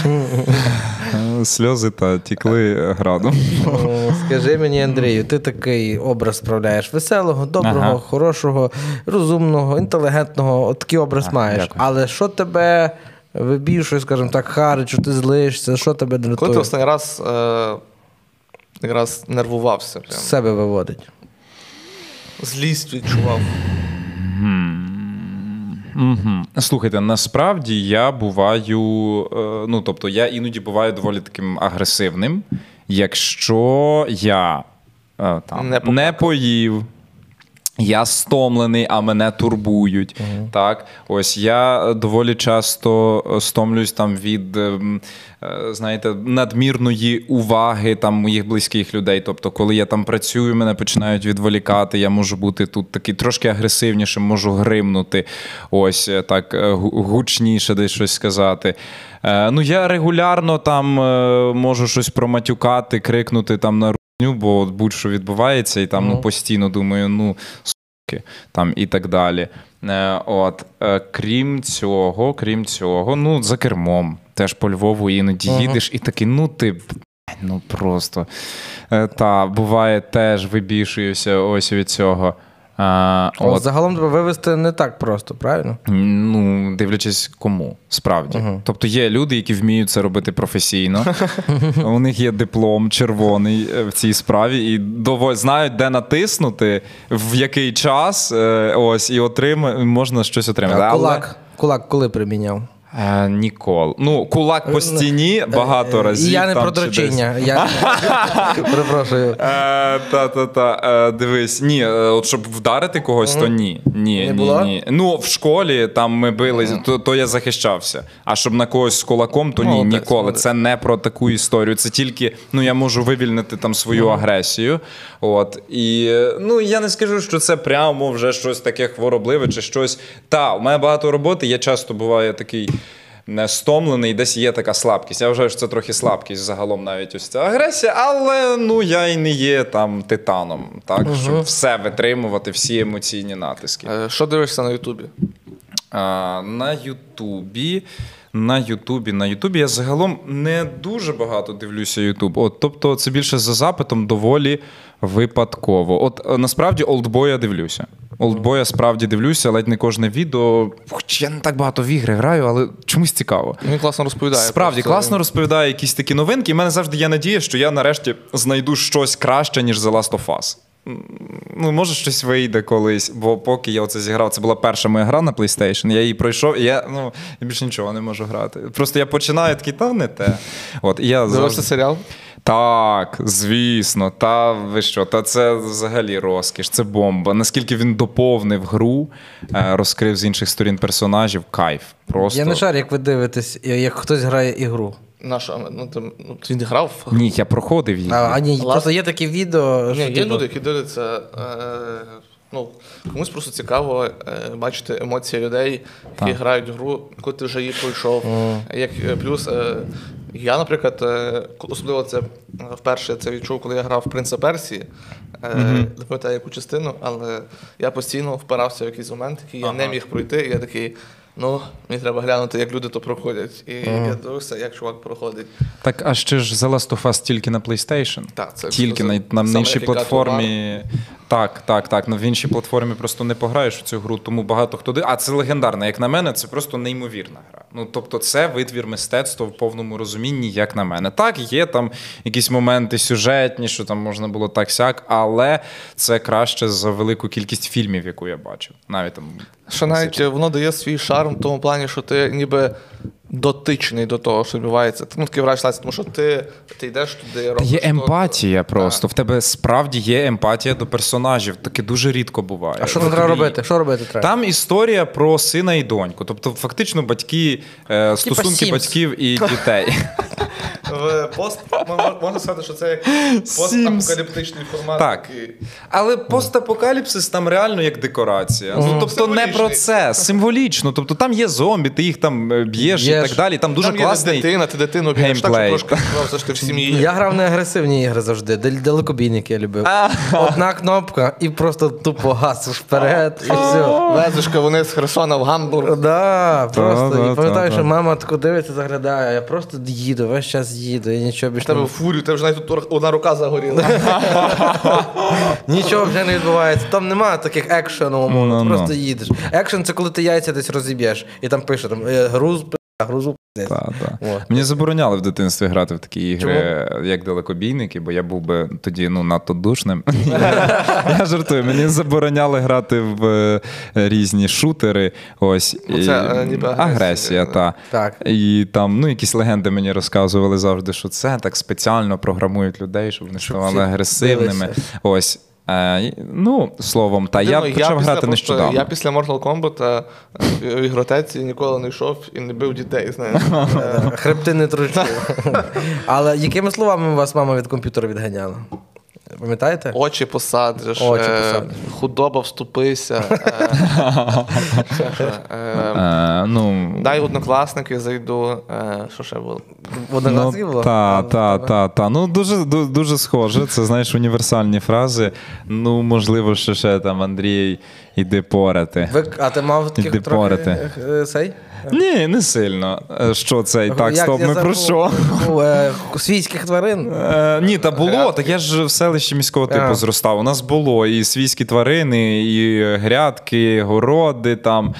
ну, <laughs> Сльози та тікли градом. Скажи мені, Андрію, ти такий образ справляєш веселого, доброго, Ага. хорошого, розумного, інтелігентного. От такий образ маєш. дякую. Але що тебе вибільшує, скажімо так, харить, що ти злишся, що тебе Коли ти останній раз е, якраз нервувався. З себе виводить. злість відчував? Угу. Слухайте, насправді я буваю, е, ну тобто я іноді буваю доволі таким агресивним, якщо я е, там, Не не, поїв. Я стомлений, а мене турбують. Так, ось я доволі часто е, стомлююсь там від, ем, е, знаєте, надмірної уваги там моїх близьких людей. Тобто, коли я там працюю, мене починають відволікати. Я можу бути тут такий трошки агресивнішим, можу гримнути. Ось е, так е, гучніше десь щось сказати. Е, Ну, я регулярно там е, можу щось проматюкати, крикнути там на бо от будь-що відбувається, і там ну, постійно думаю, ну суки, там і так далі. Е, от, е, крім цього, крім цього, ну, за кермом. Теж по Львову іноді їдеш і такий, ну ти. Ну просто. Е, та, буває, теж вибішуюся ось від цього. А, От. от, Загалом тебе вивести не так просто, правильно? Ну, дивлячись кому, справді. Тобто є люди, які вміють це робити професійно. <laughs> У них є диплом червоний е, в цій справі, і дово- знають, де натиснути, в який час, е, ось, і отрима... можна щось отримати. А Але- кулак, кулак коли приміняв? Е, ніколи. Ну, кулак по стіні багато Е, разів. Я не там про чи Я... <laughs> Перепрошую. Е, Та-та-та, е, дивись, ні, е, от щоб вдарити когось, то ні. Ні, Не ні, ні. Ну, в школі там ми били, то, я захищався. А щоб на когось з кулаком, то ні, ніколи. Це не про таку історію. Це тільки ну я можу вивільнити там свою агресію. От і е, ну я не скажу, що це прямо вже щось таке хворобливе чи щось. Та, у мене багато роботи. Я часто буваю такий. Не стомлений, десь є така слабкість. Я вважаю, що це трохи слабкість загалом навіть ось ця агресія, але ну я і не є там титаном, так щоб все витримувати, всі емоційні натиски. Е, Що дивишся на Ютубі? А, на Ютубі. На Ютубі, на Ютубі я загалом не дуже багато дивлюся Ютуб. Тобто, це більше за запитом доволі випадково. От е, насправді олдбоя дивлюся. Олдбоя справді дивлюся, ледь не кожне відео. Хоч я не так багато в ігри граю, але чомусь цікаво. Він класно розповідає. Справді просто. класно розповідає якісь такі новинки. І в мене завжди є надія, що я нарешті знайду щось краще, ніж The Last of Us. Ну, може, щось вийде колись, бо поки я оце зіграв, це була перша моя гра на PlayStation. Я її пройшов, і я ну я більше нічого не можу грати. Просто я починаю такий, та не те. От і я завжди... серіал? Так, звісно, та ви що? Та це взагалі розкіш, це бомба. Наскільки він доповнив гру, е, розкрив з інших сторін персонажів, кайф. Просто Я не шарю, як ви дивитесь, як хтось грає ігру. Наша, ну, ти, ну, ти не грав ні, я проходив її. А, а ні, Ладно. просто є такі відео. Ні, що, є типу, люди, які дивляться. Е, ну, комусь просто цікаво е, бачити емоції людей, які Так. грають в гру, коли ти вже її пройшов. Як е, плюс, е, я, наприклад, е, особливо це е, вперше це відчув, коли я грав в Принца Персії. Е, Не пам'ятаю яку частину, але я постійно впирався в якийсь момент, який я не міг пройти. І я такий. Ну, мені треба глянути, як люди то проходять. І я дивився, як чувак проходить. Так, а ще ж The Last of Us тільки на PlayStation. Так, це тільки на, на, Саме іншій як і платформі. Так, так, так. На в іншій платформі просто не пограєш у цю гру, тому багато хто дивиться. А це легендарна, як на мене, це просто неймовірна гра. Ну тобто, це витвір мистецтва в повному розумінні, як на мене. Так, є там якісь моменти сюжетні, що там можна було так сяк, але це краще за велику кількість фільмів, яку я бачив. Навіть там Що навіть е, воно дає свій шарм в тому плані, що ти ніби дотичний до того, що відбувається. Ну, такий врач тому що ти, ти йдеш туди, робиш. Є то- емпатія просто. В тебе справді є емпатія до персонажів. Таке дуже рідко буває. А що В треба робити? Що робити треба? Там історія про сина і доньку. Тобто, фактично, батьки, е, стосунки Sims. батьків і дітей. В пост можна сказати, що це як постапокаліптичний формат. Так. такий. Але постапокаліпсис там реально як декорація. Ну, тобто не про це, символічно. Тобто там є зомбі, ти їх там е, і так далі. Там дуже Там є дитина, ти дитину б'єш, так, що трошки все ж в сім'ї. Я грав на агресивні ігри завжди. Дал- Далекобійник я любив. Одна кнопка і просто тупо гасиш вперед, і все. Везешка вони з Херсона в Гамбург. Да, просто. да, і пам'ятаю, та, що мама тако дивиться, заглядає, я просто їду, весь час їду, і нічого більше тебе фурію, тебе вже навіть тут одна рука загоріла. <laughs> Нічого вже не відбувається. Там немає таких екшену, умовно, Ну, ти ну. просто їдеш. Екшен це коли ти яйця десь розіб'єш, і там пише там е, груз, грузу. Та, та. От. Мені забороняли в дитинстві грати в такі ігри, як далекобійники, бо я був би тоді ну, надто душним. <laughs> я жартую, мені забороняли грати в е, різні шутери. Ось. Ну, це, е, ніби агресія, та. Так. І там ну, якісь легенди мені розказували завжди, що це так спеціально програмують людей, щоб вони ставали агресивними. Ось. Е, ну, словом, та я Дивно, почав після грати нещодавно. Я після Mortal Kombat е, в ігротеці ніколи не йшов і не бив дітей. Знаєш. <laughs> Е, Хребти не тручу. <laughs> Але якими словами вас мама від комп'ютера відганяла? Пам'ятаєте? Очі посадиш, Очі е, худоба вступися. <laughs> е, е, Е, ну, Дай однокласники зайду. е, Що ще було? В однокласні було? Ну, Та, та, та, та. Ну дуже дуже схоже. Це знаєш універсальні фрази. Ну, можливо, що ще там Андрій, іди порати. Ви, а ти мав таких Іди трохи порати. е, цей? Ні, не сильно. Е, Що це? Так, Як стоп, ми про що? Ну, е, Свійських тварин. Е, ні, та було. Так я ж в селищі міського типу А. зростав. У нас було і свійські тварини, і грядки, городи, там,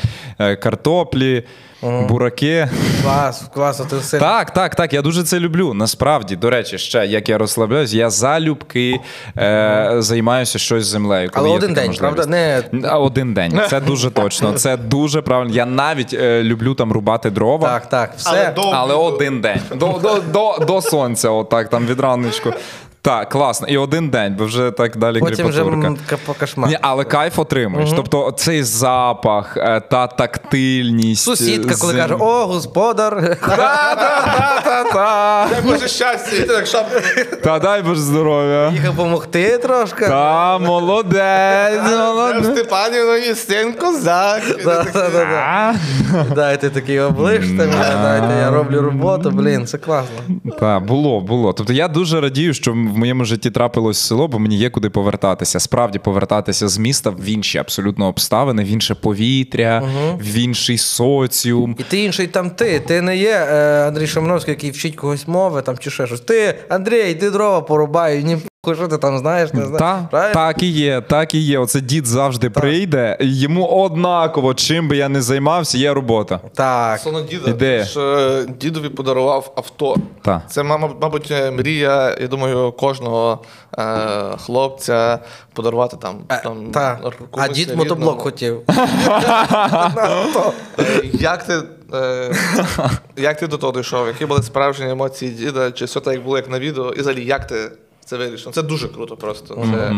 картоплі, бураки. Клас, клас, а ти все. Так, так, так. Я дуже це люблю. Насправді, до речі, ще як я розслабляюсь, я залюбки е, займаюся щось з землею. коли Але один день, можливість. правда? Не... Один день. <laughs> Це дуже точно. Це дуже правильно. Я навіть е, люблю там рубати дрова. Так, так, все. Але до- Але один день. До, до, до, до сонця, отак, там від раночку. Так, класно. І один день, бо вже так далі Потім вже м, по кошмар. Ні, але кайф отримуєш. Тобто цей запах, е, та тактильність. Сусідка, коли зем- каже, о, господар. Та-та-та-та-та. Дай Боже щастя, і ти так шапку. Та дай Боже здоров'я. Їхав допомогти трошки. Та, молодець, молодець. Степанівна і син козак. <laughs> Да, да, да, да. А? Дайте такий оближте мене, дайте, я роблю роботу, блін, це класно. Так, було, було. Тобто я дуже радію, що в моєму житті трапилось село, бо мені є куди повертатися. Справді повертатися з міста в інші абсолютно обставини, в інше повітря, в інший соціум. І ти інший там ти. Ти не є е, Андрій Шамановський, який вчить когось мови там чи ще щось. Ти, Андрій, ти дрова порубай, ні що ти там знаєш, не знаєш. Та, Правильно? так і є, так і є. Оце дід завжди прийде, і йому однаково, чим би я не займався, є робота. Так. Соно діда Іде. ж, е, дідові подарував авто. Та. Це, мабуть, е, мрія, я думаю, кожного е, хлопця подарувати там. Е, там та. А дід рідному. мотоблок хотів. <laughs> Е, Як ти, як ти до того дійшов? Які були справжні емоції діда? Чи все так як було, як на відео? І взагалі, як ти це вирішив? Це дуже круто просто. Це...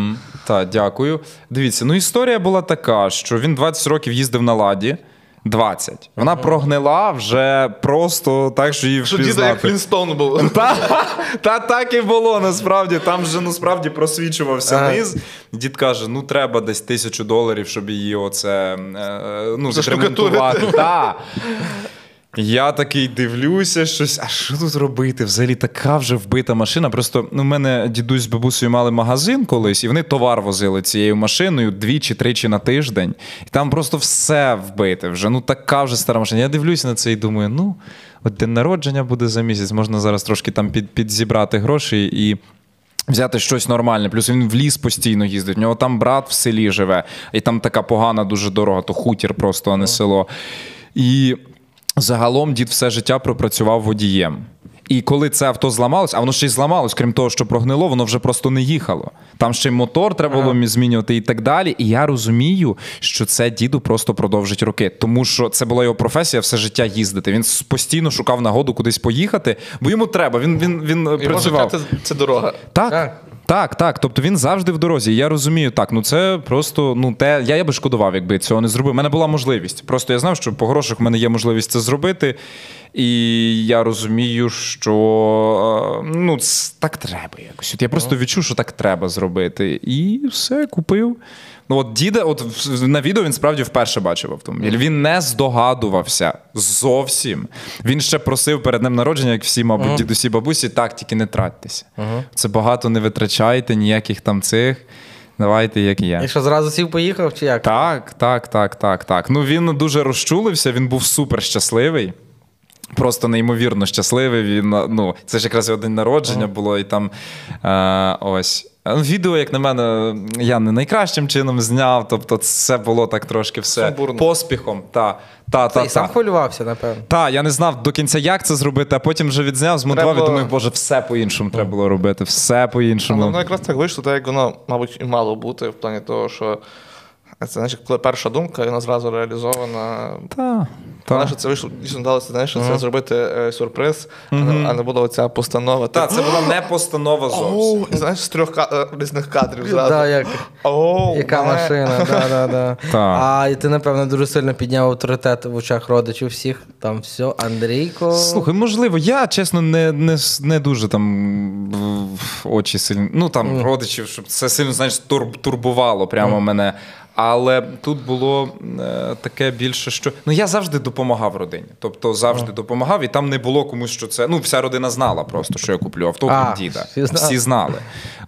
Так, дякую. Дивіться, ну історія була така, що він 20 років їздив на ладі. 20. Вона прогнила вже просто так, що її Що діда як. Флінстон був. <laughs> Та, та так і було насправді. Там же ну справді просвічувався низ. Дід каже: ну треба десь тисячу доларів, щоб її оце е, ну, Заштукатурити. Та. <laughs> Я такий дивлюся, щось, а що тут робити? Взагалі така вже вбита машина. Просто ну, в мене дідусь з бабусею мали магазин колись, і вони товар возили цією машиною двічі-тричі на тиждень. І там просто все вбите. Вже ну така вже стара машина. Я дивлюся на це і думаю, ну, от день народження буде за місяць, можна зараз трошки там під, підзібрати гроші і. Взяти щось нормальне, плюс він в ліс постійно їздить. У нього там брат в селі живе, і там така погана, дуже дорога, то хутір просто, а не село. І загалом дід все життя пропрацював водієм. І коли це авто зламалось, а воно ще й зламалось, крім того, що прогнило, воно вже просто не їхало. Там ще й мотор треба було змінювати і так далі. І я розумію, що це діду просто продовжить роки, тому що це була його професія все життя їздити. Він постійно шукав нагоду кудись поїхати, бо йому треба. Він він він Його працював. життя це, це дорога. Так. Так. Так, так. Тобто він завжди в дорозі. Я розумію, так, ну це просто ну те. Я, я би шкодував, якби цього не зробив. У мене була можливість. Просто я знав, що по грошах в мене є можливість це зробити. І я розумію, що е, ну, так треба якось. От я просто відчув, що так треба зробити. І все, купив. Ну, от діда, от на відео він справді вперше бачив автомобіль. Він не здогадувався зовсім. Він ще просив перед днем народження, як всі, мабуть, дідусі, бабусі, так, тільки не тратьтеся. Це багато не витрачайте, ніяких там цих. Давайте, як є. І що зразу сів поїхав, чи як? Так, так, так, так, так. Ну він дуже розчулився, він був супер щасливий. Просто неймовірно щасливий. Він, ну, це ж якраз його день народження було, і там е, ось. Е, Відео, як на мене, я не найкращим чином зняв. Тобто, це було так трошки все Сумбурно. поспіхом. Та, та, Ти та, і сам та. хвилювався, напевно. Та, я не знав до кінця, як це зробити, а потім вже відзняв, змонтував і Треба- думаю, боже, все по-іншому треба було робити, все Але по-іншому. воно якраз так вийшло, так як воно, мабуть, і мало бути, в плані того, що це знаєш, коли перша думка, вона зразу реалізована. Та, Вона та. що це вийшло, дійсно вдалося, знаєш, що це зробити е, сюрприз, а не- а не була оця постанова. Та, це була не постанова зовсім. О, і знаєш, з трьох ка- е, різних кадрів зразу. Да, як, О, яка не. машина, да, да, да. <laughs> Так. А і ти, напевно, дуже сильно підняв авторитет в очах родичів всіх. Там все, Андрійко. Слухай, можливо, я чесно не, не, с- не дуже там в очі сильно. Ну там родичів, щоб це сильно знаєш, тур, турбувало прямо мене. Але тут було е, таке більше, що ну я завжди допомагав родині. Тобто завжди допомагав, і там не було комусь, що це. Ну, вся родина знала просто, що я куплю авто А, діда. всі знали. Всі знали.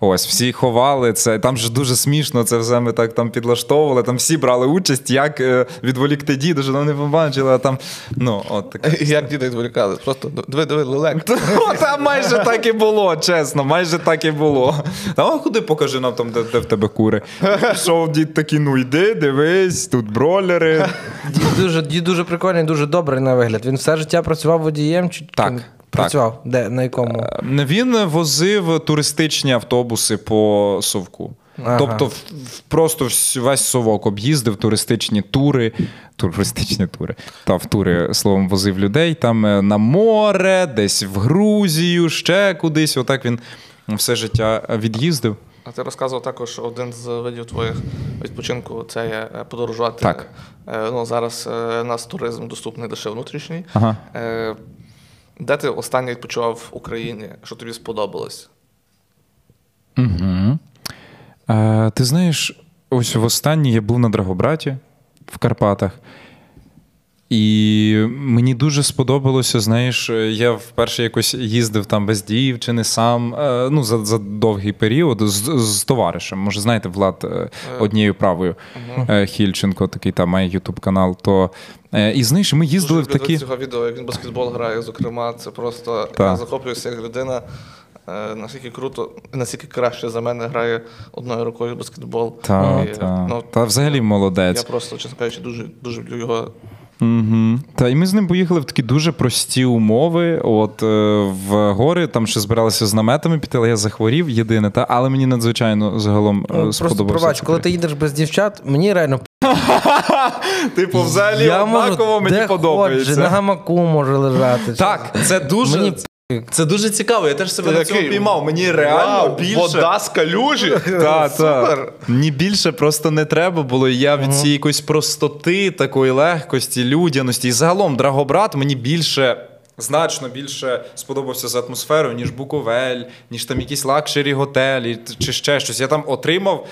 Ось, всі ховали це. Там же дуже смішно, це все ми так там підлаштовували. Там всі брали участь, як е, відволікти діда, що не побачили, а там. Ну, от таке. <laughs> Як діти відволікали? Просто диви, диви, лелек. Ну, <laughs> Там майже так і було, чесно, майже так і було. Та а куди покажи нам там, де, де в тебе кури. Пішов дід такий, ну йди, дивись, тут бролери. Дід дуже, дід дуже прикольний, дуже добрий на вигляд. Він все життя працював водієм чи Так, чи так. працював? Де? На якому? Він возив туристичні автобуси по совку. Ага. Тобто, просто весь совок об'їздив туристичні тури. Туристичні тури. Та в тури словом возив людей там е, на море, десь в Грузію, ще кудись. Отак він все життя від'їздив. А ти розказував також, що один з видів твоїх відпочинку це є е, подорожувати. Так. Е, Ну, зараз е, у нас туризм доступний лише внутрішній. Ага. Де ти останнє відпочивав в Україні? Що тобі сподобалось? Угу. Е, ти знаєш, ось востаннє я був на Драгобраті в Карпатах. І мені дуже сподобалося, знаєш, я вперше якось їздив там без дівчини сам, е, ну, за, за довгий період з, з товаришем. Може, знаєте, Влад е, однією правою е, Хільченко, такий там має ютуб канал. То, е, і знаєш, ми їздили Дуже в такі. цього відео, як він баскетбол грає, зокрема, це просто я захоплююся як людина. е, Наскільки круто, наскільки краще за мене грає одною рукою баскетбол. Та, І, та. ну, та взагалі молодець. Я просто, чесно кажучи, дуже, дуже люблю його. Угу. Та і ми з ним поїхали в такі дуже прості умови. От е, в гори там ще збиралися з наметами піти, але я захворів єдине, та але мені надзвичайно загалом е, Ну, Просто сподобався. пробач, коли ти їдеш без дівчат, мені реально <laughs> Типу, взагалі я можу мені де подобається. Ходжу, на гамаку може лежати. Так, це дуже. Мені Це дуже цікаво. Я теж себе Ти на цьому такий, піймав. Мені реально Вау, більше. Вода з калюжі. <laughs> Та, та. Супер. Мені більше просто не треба було. І Я від цієї якоїсь простоти, такої легкості, людяності. І загалом Драгобрат мені більше. Значно більше сподобався за атмосферою, ніж Буковель, ніж там якісь luxury готелі чи ще щось. Я там отримав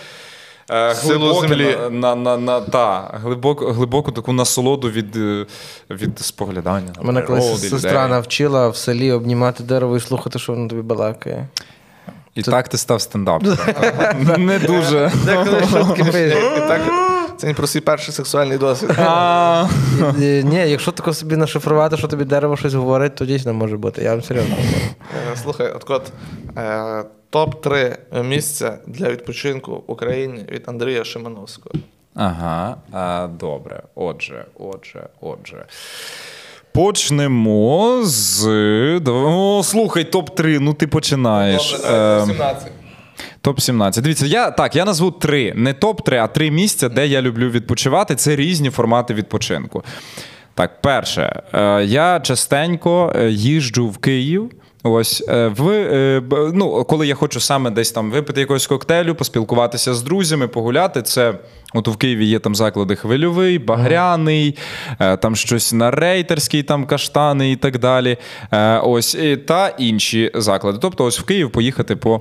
Силу землі. на, на, на, на, та, глибоку, глибоку таку насолоду від, е, від споглядання. Мене колись сестра людей. навчила в селі обнімати дерево і слухати, що воно тобі балакає. І так ти став стендап. <laughs> Не дуже. Деколи шутки <laughs> так, це не про свій перший сексуальний досвід. Ні, якщо тако собі нашифрувати, що тобі дерево щось говорить, то дійсно може бути. Я вам серйозно. Е, Слухай, от от е, топ-3 місця для відпочинку в Україні від Андрія Шимановського. Ага, а, добре. Отже, отже, отже. Почнемо з. О, слухай, топ-3, ну ти починаєш. Е, 17. Топ-17. Дивіться, я так, я назву три. Не топ-3, а три місця, де я люблю відпочивати. Це різні формати відпочинку. Так, перше, е, я частенько е, їжджу в Київ. Ось е, в ну, коли я хочу саме десь там випити якогось коктейлю, поспілкуватися з друзями, погуляти. Це от в Києві є там заклади хвильовий, багряний, там щось на рейтерський, там каштани і так далі. Ось та інші заклади. Тобто, ось в Київ поїхати по.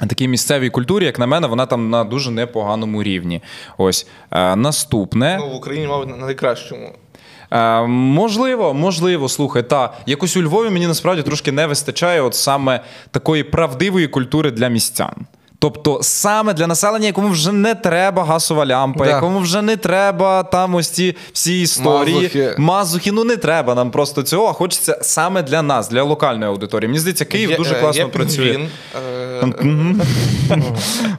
Такій місцевій культурі, як на мене, вона там на дуже непоганому рівні. Ось е, наступне. Ну, в Україні, мабуть, на найкращому. Е, можливо, можливо, слухай, та якось у Львові мені насправді трошки не вистачає от саме такої правдивої культури для містян. Тобто саме для населення, якому вже не треба газова лямпа, Да. якому вже не треба там ось ці всі історії. Мазухи. Мазухи, ну не треба нам просто цього. а Хочеться саме для нас, для локальної аудиторії. Мені здається, Київ Є- дуже е, класно є працює. пінгвін, е,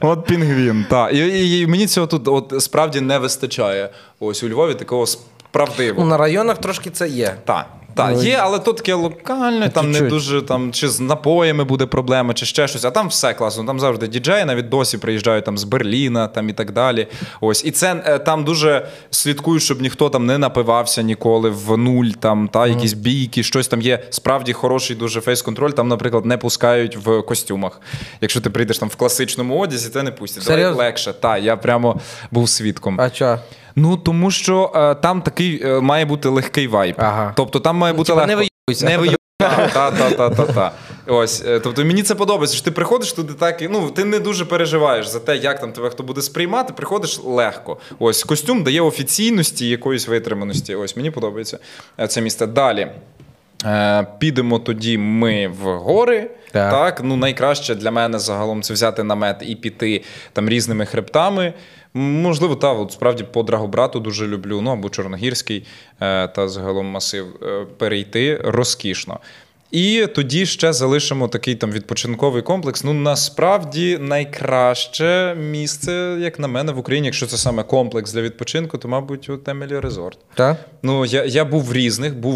<laughs> От пінгвін. Так. І, і, і мені цього тут от справді не вистачає. Ось у Львові такого Ну, справдивого. на районах трошки це є. Так. Так, Ну, є, але то таке локальне, там не чуть-чуть. дуже там чи з напоями буде проблема, чи ще щось. А там все класно. Там завжди діджеї, навіть досі приїжджають там з Берліна там і так далі. Ось і це е, там дуже слідкують, щоб ніхто там не напивався ніколи в нуль, там та якісь бійки, щось там є. Справді хороший дуже фейс-контроль. Там, наприклад, не пускають в костюмах. Якщо ти прийдеш там в класичному одязі, те не пустять. Серйозно? легше. Так, я прямо був свідком. А чо? Ну тому що е, там такий е, має бути легкий вайб. Ага. Тобто там має бути легко. не вийобуйся. Не вийобуйся. Та, та, та, та, та. Ось, е, тобто мені це подобається. що Ти приходиш туди так, і ну ти не дуже переживаєш за те, як там тебе хто буде сприймати. Приходиш легко. Ось костюм дає офіційності, якоїсь витриманості. Ось мені подобається е, це місце. Далі. Е, Підемо тоді ми в гори. Так. Так. ну найкраще для мене загалом це взяти намет і піти там різними хребтами. Можливо, та от справді по Драгобрату дуже люблю. Ну або Чорногірський е, та загалом масив е, перейти розкішно. І тоді ще залишимо такий там відпочинковий комплекс. Ну насправді найкраще місце, як на мене, в Україні, якщо це саме комплекс для відпочинку, то мабуть от Емілі Резорт. Так? Ну, я, я був в різних, був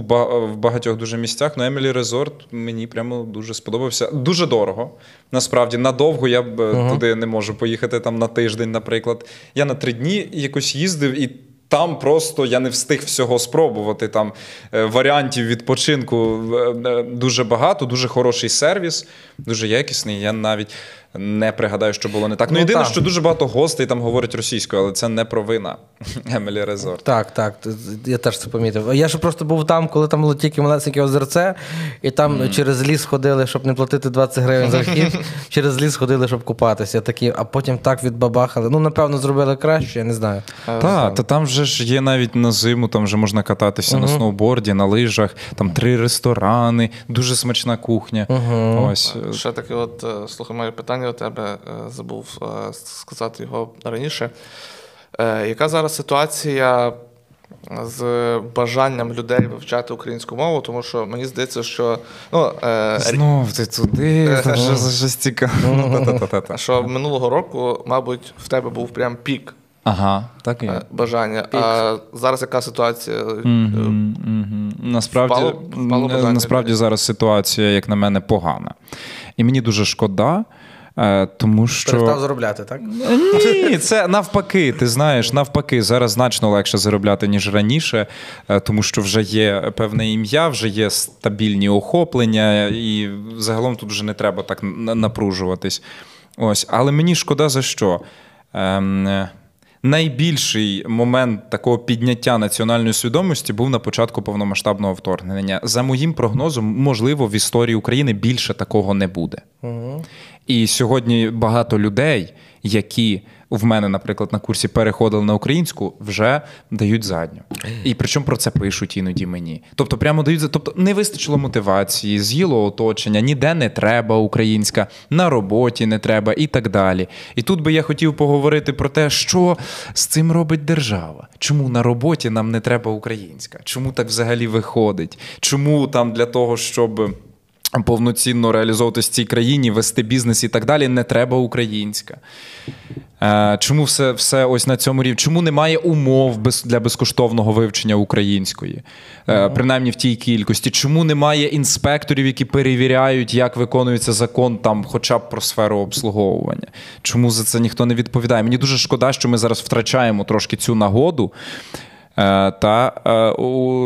в багатьох дуже місцях. але Емілі Резорт мені прямо дуже сподобався. Дуже дорого. Насправді, надовго я б е, туди не можу поїхати там на тиждень, наприклад. Я на три дні якось їздив і. Там просто я не встиг всього спробувати. Там е, варіантів відпочинку е, е, дуже багато, дуже хороший сервіс, дуже якісний. Я навіть не пригадаю, що було не так. Ну, Ну, єдине, так. що дуже багато гостей там говорять російською, але це не провина <laughs> Емілі Резорт. Так, так, я теж це помітив. Я ще просто був там, коли там було тільки малесеньке озерце, і там через ліс ходили, щоб не платити 20 гривень за вхід, <laughs> через ліс ходили, щоб купатися. Такі, а потім так відбабахали. Ну, напевно, зробили краще, я не знаю. Так, та там вже ж є навіть на зиму, там вже можна кататися на сноуборді, на лижах, там три ресторани, дуже смачна кухня. Ось. е, Ще таке, от е, слухай, моє питання у тебе е, забув е, сказати його раніше. Е, Яка зараз ситуація з бажанням людей вивчати українську мову? Тому що мені здається, що ну, е, Знов ти туди, це вже за щось цікаве. <laughs> Що минулого року, мабуть, в тебе був прям пік Ага, так і є. бажання. А зараз яка ситуація? Насправді, Впало- впало насправді зараз ситуація, як на мене, погана. І мені дуже шкода, тому що. Перестав заробляти, так? Ні, це навпаки. Ти знаєш, навпаки, зараз значно легше заробляти, ніж раніше, е, тому що вже є певне ім'я, вже є стабільні охоплення, і загалом тут вже не треба так напружуватись. Ось, але мені шкода за що. Ем, е, Найбільший момент такого підняття національної свідомості був на початку повномасштабного вторгнення. За моїм прогнозом, можливо, в історії України більше такого не буде. І сьогодні багато людей, які в мене, наприклад, на курсі переходили на українську, вже дають задню. І причому про це пишуть іноді мені. Тобто, прямо дають тобто не вистачило мотивації, з'їло оточення, ніде не треба українська, на роботі не треба і так далі. І тут би я хотів поговорити про те, що з цим робить держава. Чому на роботі нам не треба українська? Чому так взагалі виходить? Чому там для того, щоб повноцінно реалізовуватися в цій країні, вести бізнес і так далі, не треба українська. Е, Чому все, все ось на цьому рівні? Чому немає умов для безкоштовного вивчення української, Е, принаймні в тій кількості? Чому немає інспекторів, які перевіряють, як виконується закон там, хоча б про сферу обслуговування? Чому за це ніхто не відповідає? Мені дуже шкода, що ми зараз втрачаємо трошки цю нагоду. Е, Та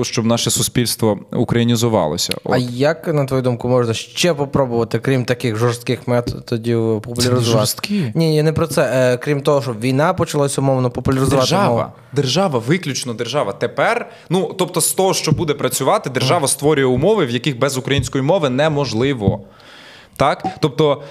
е, щоб наше суспільство українізувалося. А як, на твою думку, можна ще попробувати, крім таких жорстких методів, популяризувати? жорсткі. Ні, ні, не про це. Е, крім того, щоб війна почалася умовно популяризувати Держава, мову. держава, виключно держава. Тепер, ну тобто, з того, що буде працювати, держава створює умови, в яких без української мови неможливо. Так? Тобто,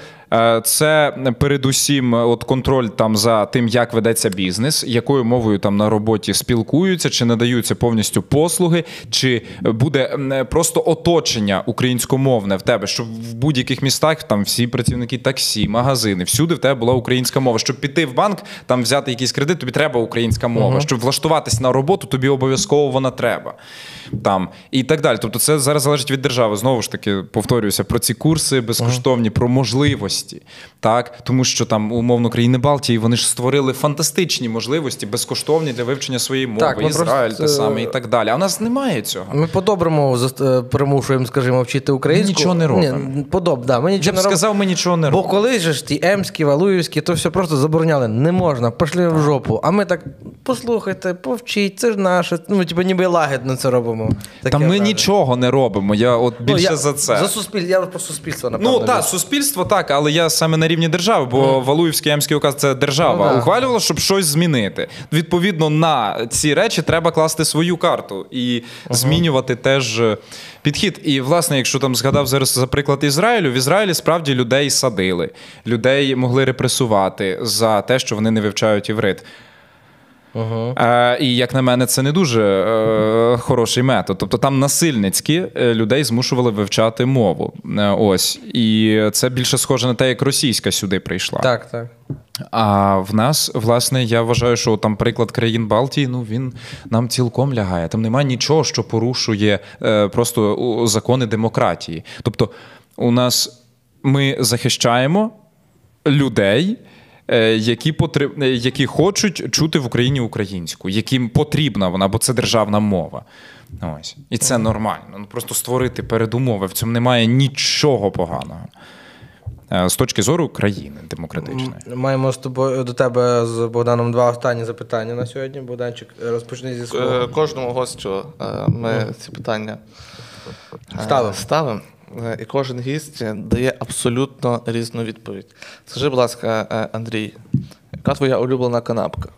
Це передусім от контроль там за тим, як ведеться бізнес, якою мовою там на роботі спілкуються, чи надаються повністю послуги, чи буде просто оточення українськомовне в тебе, щоб в будь-яких містах там всі працівники таксі, магазини, всюди в тебе була українська мова. Щоб піти в банк, там взяти якийсь кредит, тобі треба українська мова. Щоб влаштуватись на роботу, тобі обов'язково вона треба. Там і так далі. Тобто, це зараз залежить від держави. Знову ж таки, повторююся про ці курси безкоштовні, про можливості. Так, тому що там умовно країни Балтії вони ж створили фантастичні можливості безкоштовні для вивчення своєї мови. Так, Ізраїль просто, те саме і е, так далі. А у нас немає цього. Ми по-доброму е, примушуємо, скажімо, вчити українську. нічого не робимо. Ні, подоб, да, ми Я б не сказав, ми нічого не робимо. колись же ж ті емські, валуївські, то все просто забороняли. Не можна, пішли в жопу. А ми так послухайте, повчіть, це ж наше. Ну, типу, ніби лагідно це робимо. Та ми враження. нічого не робимо. Я от Ну, я, за це. За суспіль... Я про суспільство, напевно. Ну так, суспільство так, але я саме на рівні держави, бо Валуївський Ямський указ це держава Ну, да. ухвалювала, щоб щось змінити. Відповідно, на ці речі треба класти свою карту і змінювати теж е, підхід. І, власне, якщо там згадав зараз за приклад Ізраїлю, в Ізраїлі справді людей садили, людей могли репресувати за те, що вони не вивчають іврит. Е, і як на мене, це не дуже е, хороший метод. Тобто там насильницьки е, людей змушували вивчати мову. Е, ось. І це більше схоже на те, як російська сюди прийшла. Так, так. А в нас, власне, я вважаю, що там приклад країн Балтії, ну він нам цілком лягає. Там немає нічого, що порушує е, просто закони демократії. Тобто, у нас ми захищаємо людей. Е, Які потреб... е, які хочуть чути в Україні українську, яким потрібна вона, бо це державна мова. Ось. І це нормально. Ну просто створити передумови. В цьому немає нічого поганого Е, з точки зору країни демократичної. Маємо з тобою до тебе з Богданом два останні запитання на сьогодні. Богданчик, розпочни зі свого. Е, Кожному гостю е, ми ці питання е, Ставимо. ставимо. Е, І кожен гість дає абсолютно різну відповідь. Скажи, будь ласка, е, Андрій, яка твоя улюблена канапка?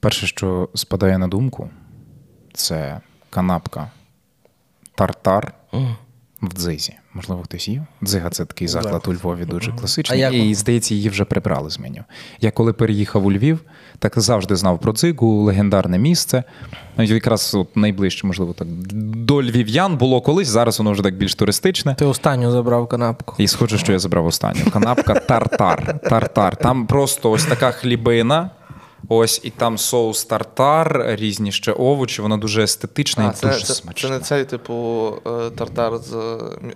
Перше, що спадає на думку, це канапка тартар в дзизі. Можливо, хтось їв. Дзига це такий заклад у Львові дуже класичний. А як І, здається, її вже прибрали з меню. Я коли переїхав у Львів, так завжди знав про дзигу, легендарне місце. Навіть Якраз от найближче, можливо, так до львів'ян було колись, зараз воно вже так більш туристичне. Ти останню забрав канапку. І схоже, що я забрав останню. Канапка тартар. Тартар. Там просто ось така хлібина. Ось і там соус тартар, різні ще овочі, вона дуже естетична А, і це, дуже це, це не цей, типу, е, тартар з е, м'я-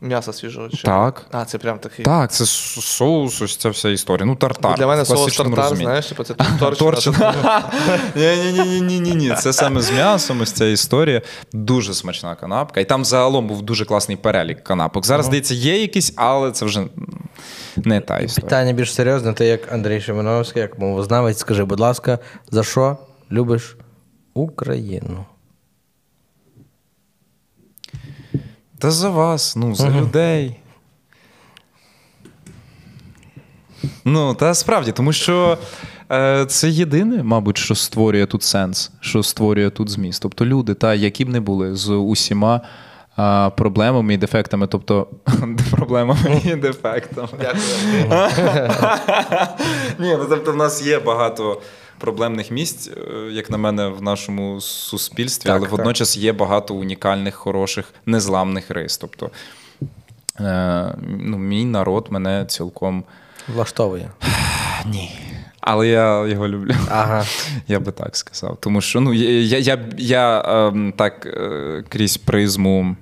м'яса свіжого? Чи? Так. А, це прям такий. Так, це соус, ось ця вся історія. Ну, тартар. Для мене соус тартар, розумінні. знаєш, типу, це торчина. <laughs> Торчина. <laughs> Ні, ні, ні, ні, ні, ні. Це саме з м'ясом, ось ця історія. Дуже смачна канапка. І там загалом був дуже класний перелік канапок. Зараз, здається, є якісь, але це вже не та історія. Питання більш серйозне. Ти як Андрій Шимановський, як мовознавець, скажи, будь ласка, за що любиш Україну? Та за вас, ну, за людей. Ну, та справді, тому що е, це єдине, мабуть, що створює тут сенс, що створює тут зміст. Тобто люди, та, які б не були з усіма е, проблемами і дефектами, тобто <laughs> проблемами і дефектами. Дякую. Ні, ну тобто в нас є багато проблемних місць, е, як на мене, в нашому суспільстві, Так, але так. водночас є багато унікальних, хороших, незламних рис. Тобто, е, ну, мій народ мене цілком. Влаштовує. <sighs> Ні. Але я його люблю. Ага. Я би так сказав. Тому що ну, я, я, я, я ем, так е, крізь призму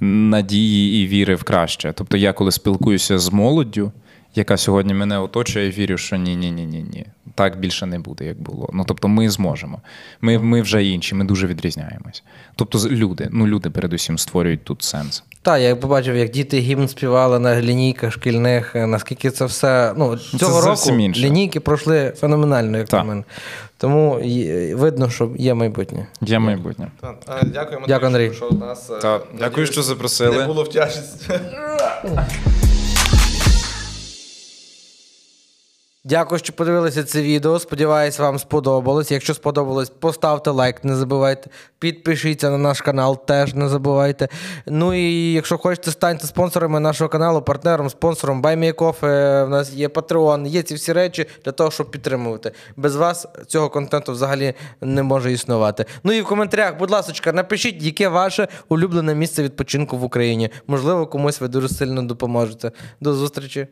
надії і віри в краще. Тобто я коли спілкуюся з молоддю, яка сьогодні мене оточує, вірю, що ні, ні, ні, ні, ні. Так більше не буде, як було. Ну тобто, ми зможемо. Ми, ми вже інші, ми дуже відрізняємось. Тобто, люди, ну люди передусім створюють тут сенс. Так, я побачив, як діти гімн співали на лінійках шкільних, е, наскільки це все. Ну, цього року інше. лінійки пройшли феноменально, як на мене. Тому видно, що є майбутнє. Є майбутнє. Та, е, Дякуємо, Дякую, Андрій. що нас. Е, Та, надіюсь, дякую, що запросили. Не було втяжість. <laughs> Дякую, що подивилися це відео. Сподіваюсь, вам сподобалось. Якщо сподобалось, поставте лайк, не забувайте. Підпишіться на наш канал, теж не забувайте. Ну і якщо хочете, станьте спонсорами нашого каналу, партнером, спонсором BuyMeCoffee. В нас є Patreon, є ці всі речі для того, щоб підтримувати. Без вас цього контенту взагалі не може існувати. Ну і в коментарях, будь ласка, напишіть, яке ваше улюблене місце відпочинку в Україні. Можливо, комусь ви дуже сильно допоможете. До зустрічі.